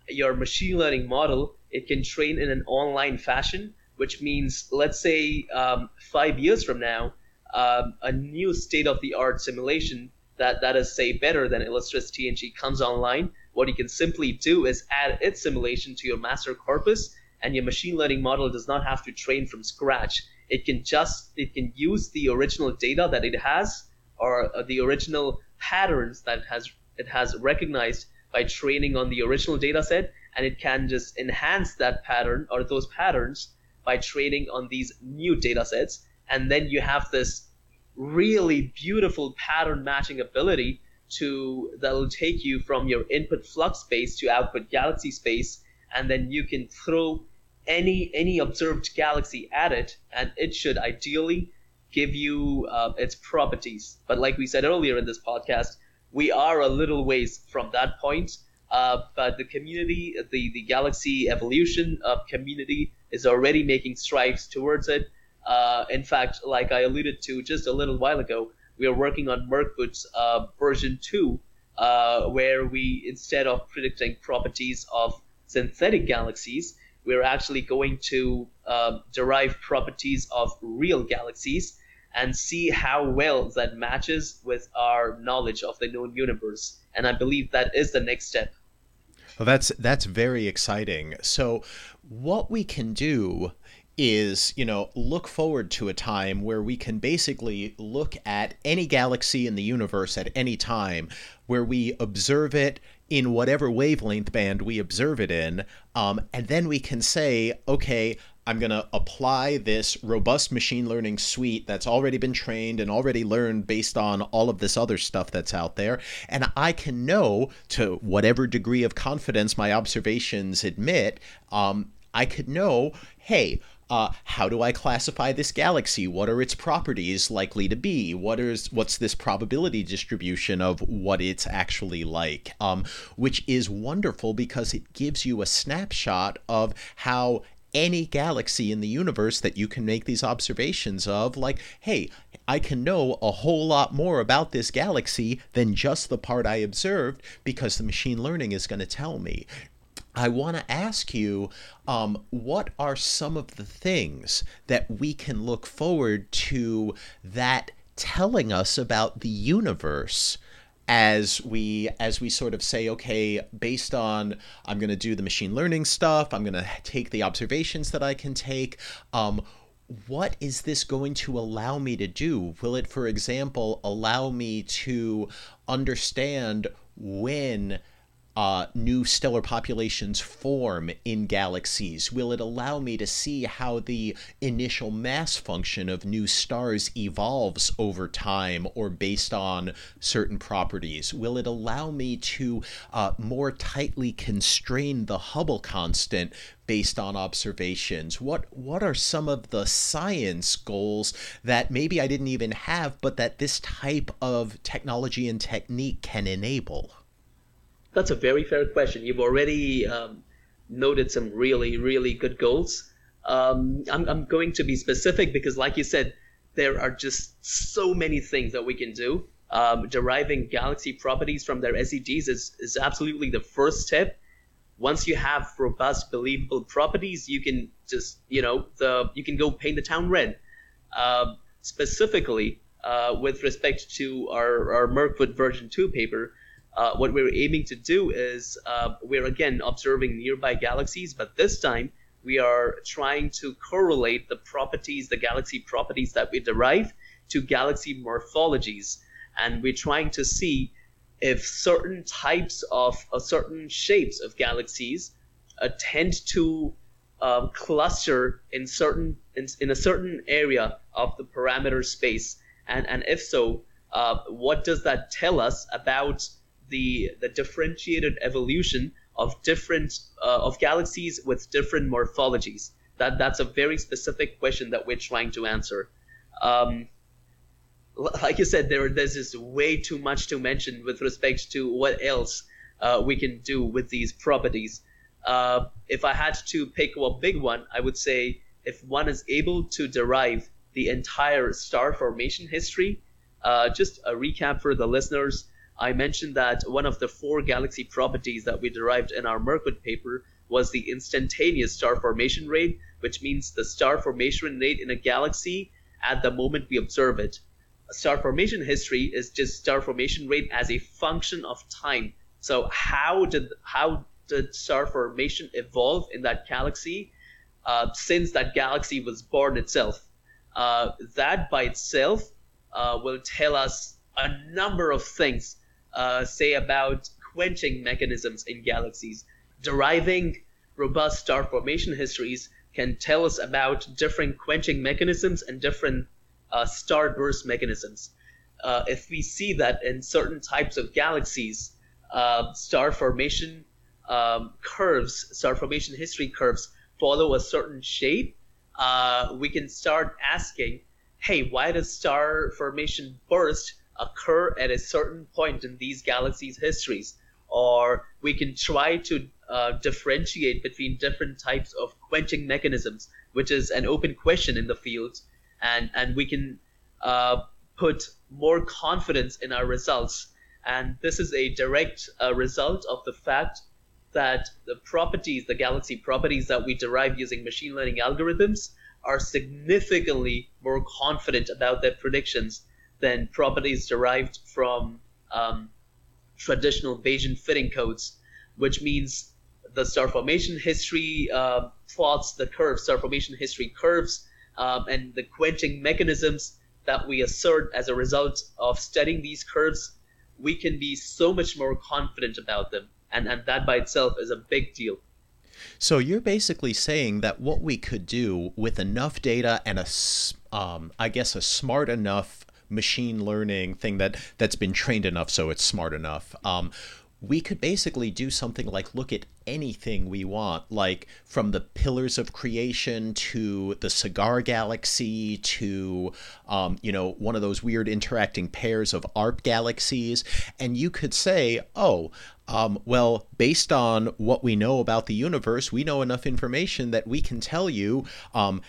your machine learning model it can train in an online fashion, which means let's say um, five years from now, um, a new state-of-the-art simulation that, that is, say, better than Illustris TNG comes online, what you can simply do is add its simulation to your master corpus, and your machine learning model does not have to train from scratch. It can just it can use the original data that it has or uh, the original patterns that it has it has recognized by training on the original data set, and it can just enhance that pattern or those patterns by training on these new data sets. And then you have this really beautiful pattern matching ability to that'll take you from your input flux space to output galaxy space, and then you can throw any any observed galaxy at it, and it should ideally give you uh, its properties. But like we said earlier in this podcast, we are a little ways from that point. Uh, but the community, the, the galaxy evolution uh, community is already making strides towards it. Uh, in fact, like I alluded to just a little while ago, we are working on Mirkwood's uh, version 2, uh, where we, instead of predicting properties of synthetic galaxies, we're actually going to uh, derive properties of real galaxies and see how well that matches with our knowledge of the known universe. And I believe that is the next step. Well, that's that's very exciting. So, what we can do is, you know, look forward to a time where we can basically look at any galaxy in the universe at any time, where we observe it in whatever wavelength band we observe it in, um, and then we can say, okay, I'm going to apply this robust machine learning suite that's already been trained and already learned based on all of this other stuff that's out there. And I can know to whatever degree of confidence my observations admit, um, I could know, hey, uh, how do I classify this galaxy? What are its properties likely to be? What is what's this probability distribution of what it's actually like? Um, which is wonderful because it gives you a snapshot of how any galaxy in the universe that you can make these observations of like hey i can know a whole lot more about this galaxy than just the part i observed because the machine learning is going to tell me I want to ask you um, what are some of the things that we can look forward to that telling us about the universe as we as we sort of say okay based on i'm going to do the machine learning stuff i'm going to take the observations that i can take um, what is this going to allow me to do? Will it for example allow me to understand when uh, new stellar populations form in galaxies? Will it allow me to see how the initial mass function of new stars evolves over time or based on certain properties? Will it allow me to uh, more tightly constrain the Hubble constant based on observations? What what are some of the science goals that maybe I didn't even have, but that this type of technology and technique can enable? That's a very fair question. You've already um, noted some really, really good goals. Um, I'm, I'm going to be specific because, like you said, there are just so many things that we can do. Um, deriving galaxy properties from their SEDs is, is absolutely the first step. Once you have robust, believable properties, you can just, you know, the you can go paint the town red. Uh, specifically, uh, with respect to our, our Mirkwood version 2 paper, uh, what we're aiming to do is uh, we're again observing nearby galaxies, but this time we are trying to correlate the properties, the galaxy properties that we derive to galaxy morphologies. And we're trying to see if certain types of uh, certain shapes of galaxies uh, tend to um, cluster in certain in, in, a certain area of the parameter space. And, and if so, uh, what does that tell us about the the differentiated evolution of different uh, of galaxies with different morphologies. That that's a very specific question that we're trying to answer. Um, like you said, there there's just way too much to mention with respect to what else uh, we can do with these properties. Uh, if I had to pick a big one, I would say if one is able to derive the entire star formation history, uh, just a recap for the listeners. I mentioned that one of the four galaxy properties that we derived in our Mirkwood paper was the instantaneous star formation rate, which means the star formation rate in a galaxy at the moment we observe it. Star formation history is just star formation rate as a function of time. So how did how did star formation evolve in that galaxy uh, since that galaxy was born itself? Uh, that by itself uh, will tell us a number of things, uh, say about quenching mechanisms in galaxies, deriving robust star formation histories can tell us about different quenching mechanisms and different uh, starburst mechanisms. Uh, if we see that in certain types of galaxies, uh, star formation um, curves, star formation history curves, follow a certain shape, uh, we can start asking, hey, why does star formation burst occur at a certain point in these galaxies' histories? Or we can try to uh, differentiate between different types of quenching mechanisms, which is an open question in the field, and and we can uh, put more confidence in our results. And this is a direct uh, result of the fact that the properties, the galaxy properties that we derive using machine learning algorithms, are significantly more confident about their predictions than properties derived from um, traditional Bayesian fitting codes, which means the star formation history uh, plots, the curves, star formation history curves, um, and the quenching mechanisms that we assert as a result of studying these curves, we can be so much more confident about them. And, and that by itself is a big deal. So you're basically saying that what we could do with enough data and a, um, I guess, a smart enough machine learning thing that that's been trained enough so it's smart enough. Um, we could basically do something like look at anything we want, like from the pillars of creation to the cigar galaxy to, um, you know, one of those weird interacting pairs of ARP galaxies. And you could say, oh, um, well, based on what we know about the universe, we know enough information that we can tell you. Um,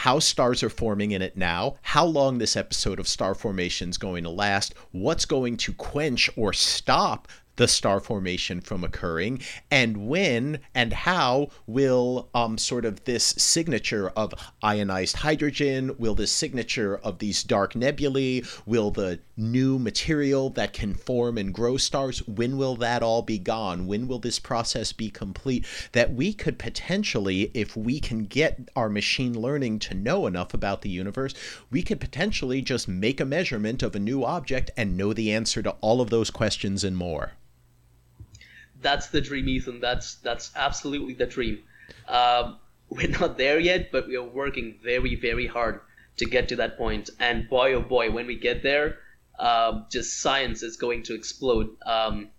how stars are forming in it now, how long this episode of star formation is going to last, what's going to quench or stop the star formation from occurring, and when and how will um, sort of this signature of ionized hydrogen, will this signature of these dark nebulae, will the new material that can form and grow stars, when will that all be gone? When will this process be complete? That we could potentially, if we can get our machine learning to know enough about the universe, we could potentially just make a measurement of a new object and know the answer to all of those questions and more that's the dream, Ethan. That's that's absolutely the dream. Um, we're not there yet, but we are working very, very hard to get to that point. And boy, oh boy, when we get there, um, just science is going to explode. Um,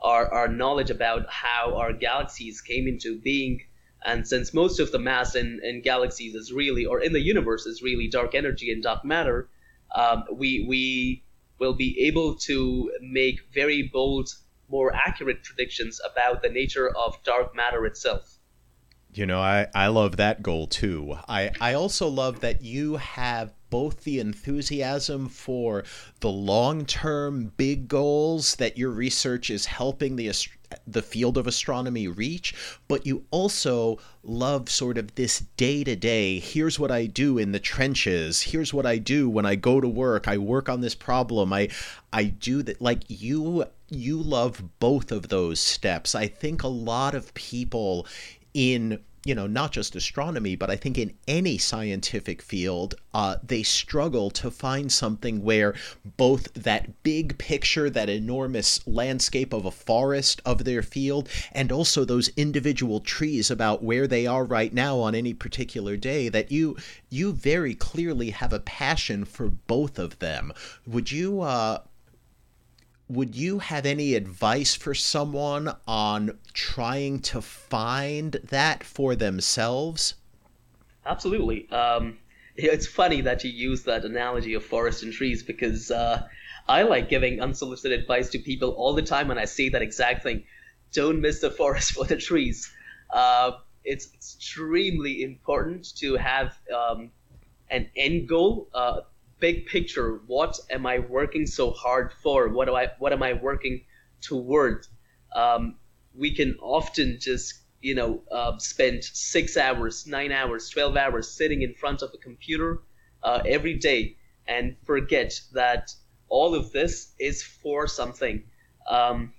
our, our knowledge about how our galaxies came into being, and since most of the mass in, in galaxies is really, or in the universe is really dark energy and dark matter, um, we we will be able to make very bold more accurate predictions about the nature of dark matter itself. You know, I, I love that goal too. I, I also love that you have both the enthusiasm for the long term big goals that your research is helping the the field of astronomy reach, but you also love sort of this day to day. Here's what I do in the trenches. Here's what I do when I go to work. I work on this problem. I I do that like you you love both of those steps. I think a lot of people in you know, not just astronomy, but I think in any scientific field, uh, they struggle to find something where both that big picture, that enormous landscape of a forest of their field, and also those individual trees about where they are right now on any particular day, that you you very clearly have a passion for both of them. Would you uh, would you have any advice for someone on trying to find that for themselves? Absolutely. Um, it's funny that you use that analogy of forest and trees because uh, I like giving unsolicited advice to people all the time when I say that exact thing. Don't miss the forest for the trees. Uh, it's extremely important to have um, an end goal. Uh, big picture what am i working so hard for what do i what am i working toward um, we can often just you know uh, spend six hours nine hours 12 hours sitting in front of a computer uh, every day and forget that all of this is for something. Um,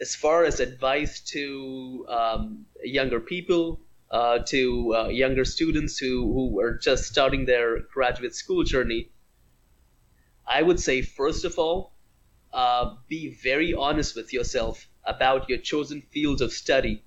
as far as advice to um, younger people, uh, to uh, younger students who, who are just starting their graduate school journey, I would say, first of all, uh, be very honest with yourself about your chosen field of study,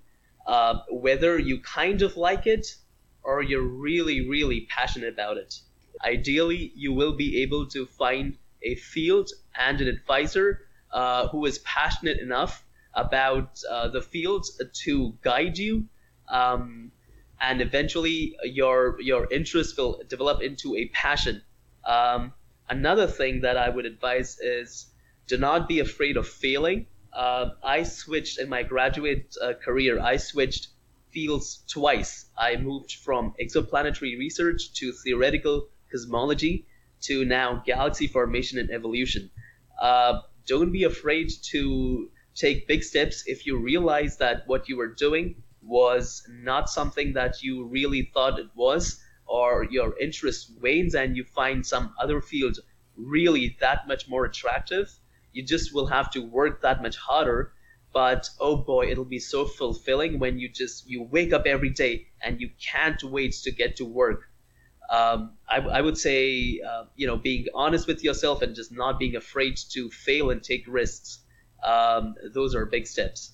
uh, whether you kind of like it or you're really, really passionate about it. Ideally, you will be able to find a field and an advisor uh, who is passionate enough about uh, the field to guide you. Um, and eventually, your your interest will develop into a passion. Um, another thing that I would advise is do not be afraid of failing. Uh, I switched in my graduate uh, career. I switched fields twice. I moved from exoplanetary research to theoretical cosmology to now galaxy formation and evolution. Uh, don't be afraid to take big steps if you realize that what you are doing was not something that you really thought it was, or your interest wanes and you find some other field really that much more attractive. You just will have to work that much harder but oh boy it'll be so fulfilling when you just you wake up every day and you can't wait to get to work um, I, I, would say uh, you know being honest with yourself and just not being afraid to fail and take risks um, those are big steps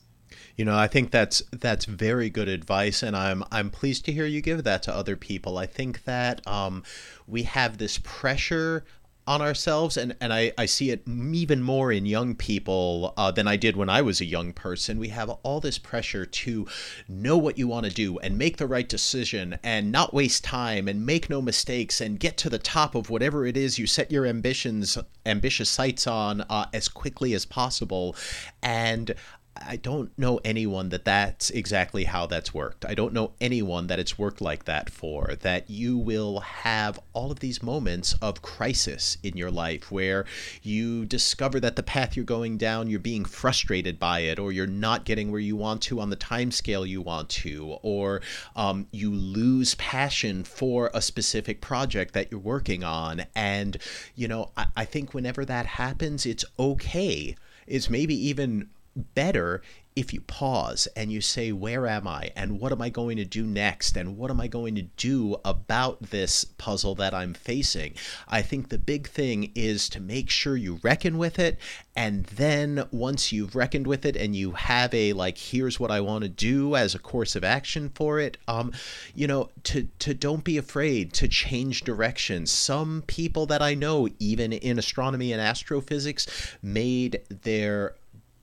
you know, I think that's that's very good advice, and I'm I'm pleased to hear you give that to other people. I think that um, we have this pressure on ourselves and, and I, I see it even more in young people uh, than i did when i was a young person we have all this pressure to know what you want to do and make the right decision and not waste time and make no mistakes and get to the top of whatever it is you set your ambitions ambitious sights on uh, as quickly as possible and I don't know anyone that that's exactly how that's worked. I don't know anyone that it's worked like that for. That you will have all of these moments of crisis in your life where you discover that the path you're going down, you're being frustrated by it, or you're not getting where you want to on the time scale you want to, or um, you lose passion for a specific project that you're working on. And, you know, I, I think whenever that happens, it's okay. It's maybe even better if you pause and you say, Where am I? And what am I going to do next? And what am I going to do about this puzzle that I'm facing? I think the big thing is to make sure you reckon with it. And then once you've reckoned with it and you have a, like, here's what I want to do as a course of action for it, um, you know, to, to don't be afraid to change directions. Some people that I know, even in astronomy and astrophysics, made their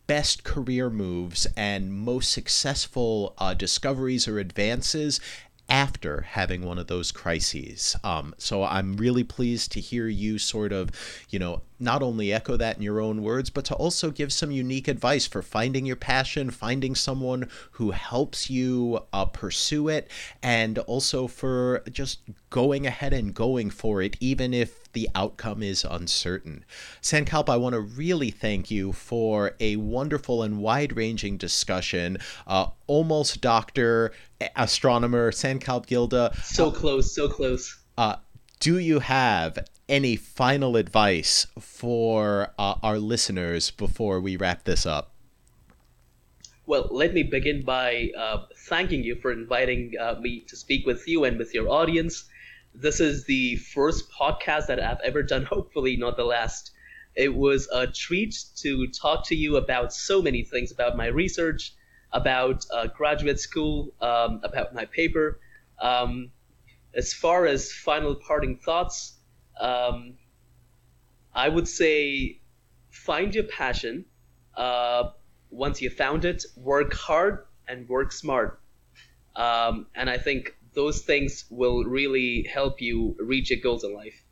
best career moves and most successful uh, discoveries or advances after having one of those crises. Um, so I'm really pleased to hear you sort of, you know, not only echo that in your own words, but to also give some unique advice for finding your passion, finding someone who helps you uh, pursue it, and also for just going ahead and going for it, even if the outcome is uncertain. Sankalp, I want to really thank you for a wonderful and wide ranging discussion. Uh, almost doctor, astronomer, Sankalp Gilda. So close, so close. Uh, do you have any final advice for uh, our listeners before we wrap this up? Well, let me begin by uh, thanking you for inviting uh, me to speak with you and with your audience. This is the first podcast that I've ever done, hopefully, not the last. It was a treat to talk to you about so many things about my research, about uh, graduate school, um, about my paper. Um, as far as final parting thoughts, um, I would say find your passion. Uh, once you found it, work hard and work smart. Um, and I think those things will really help you reach your goals in life.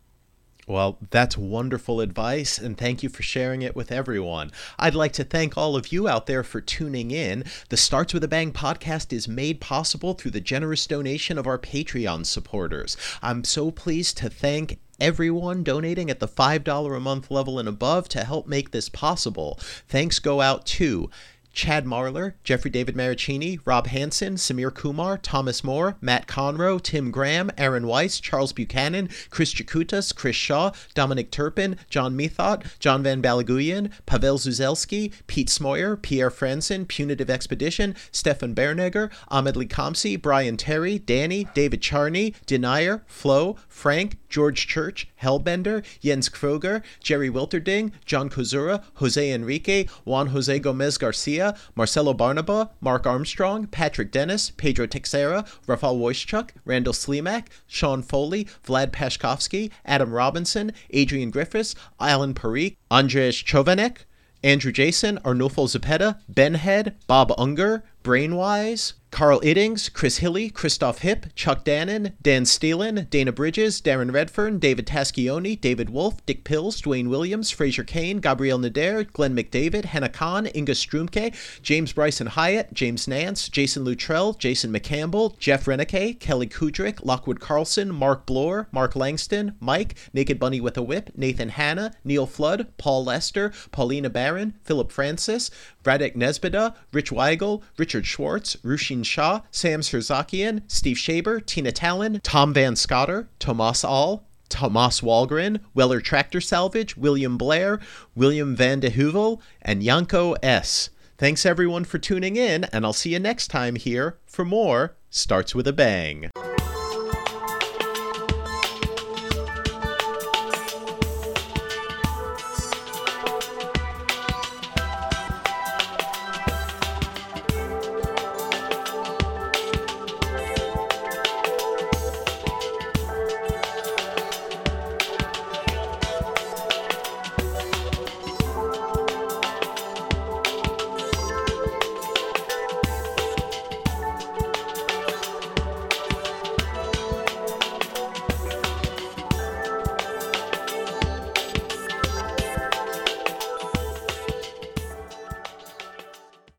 Well, that's wonderful advice, and thank you for sharing it with everyone. I'd like to thank all of you out there for tuning in. The Starts with a Bang podcast is made possible through the generous donation of our Patreon supporters. I'm so pleased to thank everyone donating at the $5 a month level and above to help make this possible. Thanks go out to Chad Marlar, Jeffrey David Maricini, Rob Hanson, Samir Kumar, Thomas Moore, Matt Conroe, Tim Graham, Aaron Weiss, Charles Buchanan, Chris Jakutas, Chris Shaw, Dominic Turpin, John Methot, John Van Balaguyan, Pavel Zuzelski, Pete Smoyer, Pierre Franson, Punitive Expedition, Stefan Bernegger, Ahmed Likamsi, Brian Terry, Danny, David Charney, Denier, Flo, Frank, George Church, Hellbender, Jens Kroger, Jerry Wilterding, John Kozura, Jose Enrique, Juan Jose Gomez Garcia, Marcelo Barnaba, Mark Armstrong, Patrick Dennis, Pedro Teixeira, Rafal Wojciech, Randall Slimak, Sean Foley, Vlad Pashkovsky, Adam Robinson, Adrian Griffiths, Alan Parikh, Andrzej Chovanek, Andrew Jason, Arnulfo Zepeda, Ben Head, Bob Unger, Brainwise, Carl Iddings, Chris Hilly, Christoph Hipp, Chuck Dannon, Dan Steelen, Dana Bridges, Darren Redfern, David Taschioni, David Wolf, Dick Pills, Dwayne Williams, Fraser Kane, Gabrielle Nader, Glenn McDavid, Hannah Khan, Inga Strumke, James Bryson Hyatt, James Nance, Jason Luttrell, Jason McCampbell, Jeff Renike, Kelly Kudrick, Lockwood Carlson, Mark Bloor, Mark Langston, Mike, Naked Bunny with a Whip, Nathan Hanna, Neil Flood, Paul Lester, Paulina Barron, Philip Francis, Radek Nesbida, Rich Weigel, Richard Schwartz, Rushin Shah, Sam Sirzakian, Steve Shaber, Tina Talon, Tom Van Scotter, Tomas All, Tomas Walgren, Weller Tractor Salvage, William Blair, William Van de Heuvel, and Yanko S. Thanks everyone for tuning in, and I'll see you next time here for more Starts with a Bang.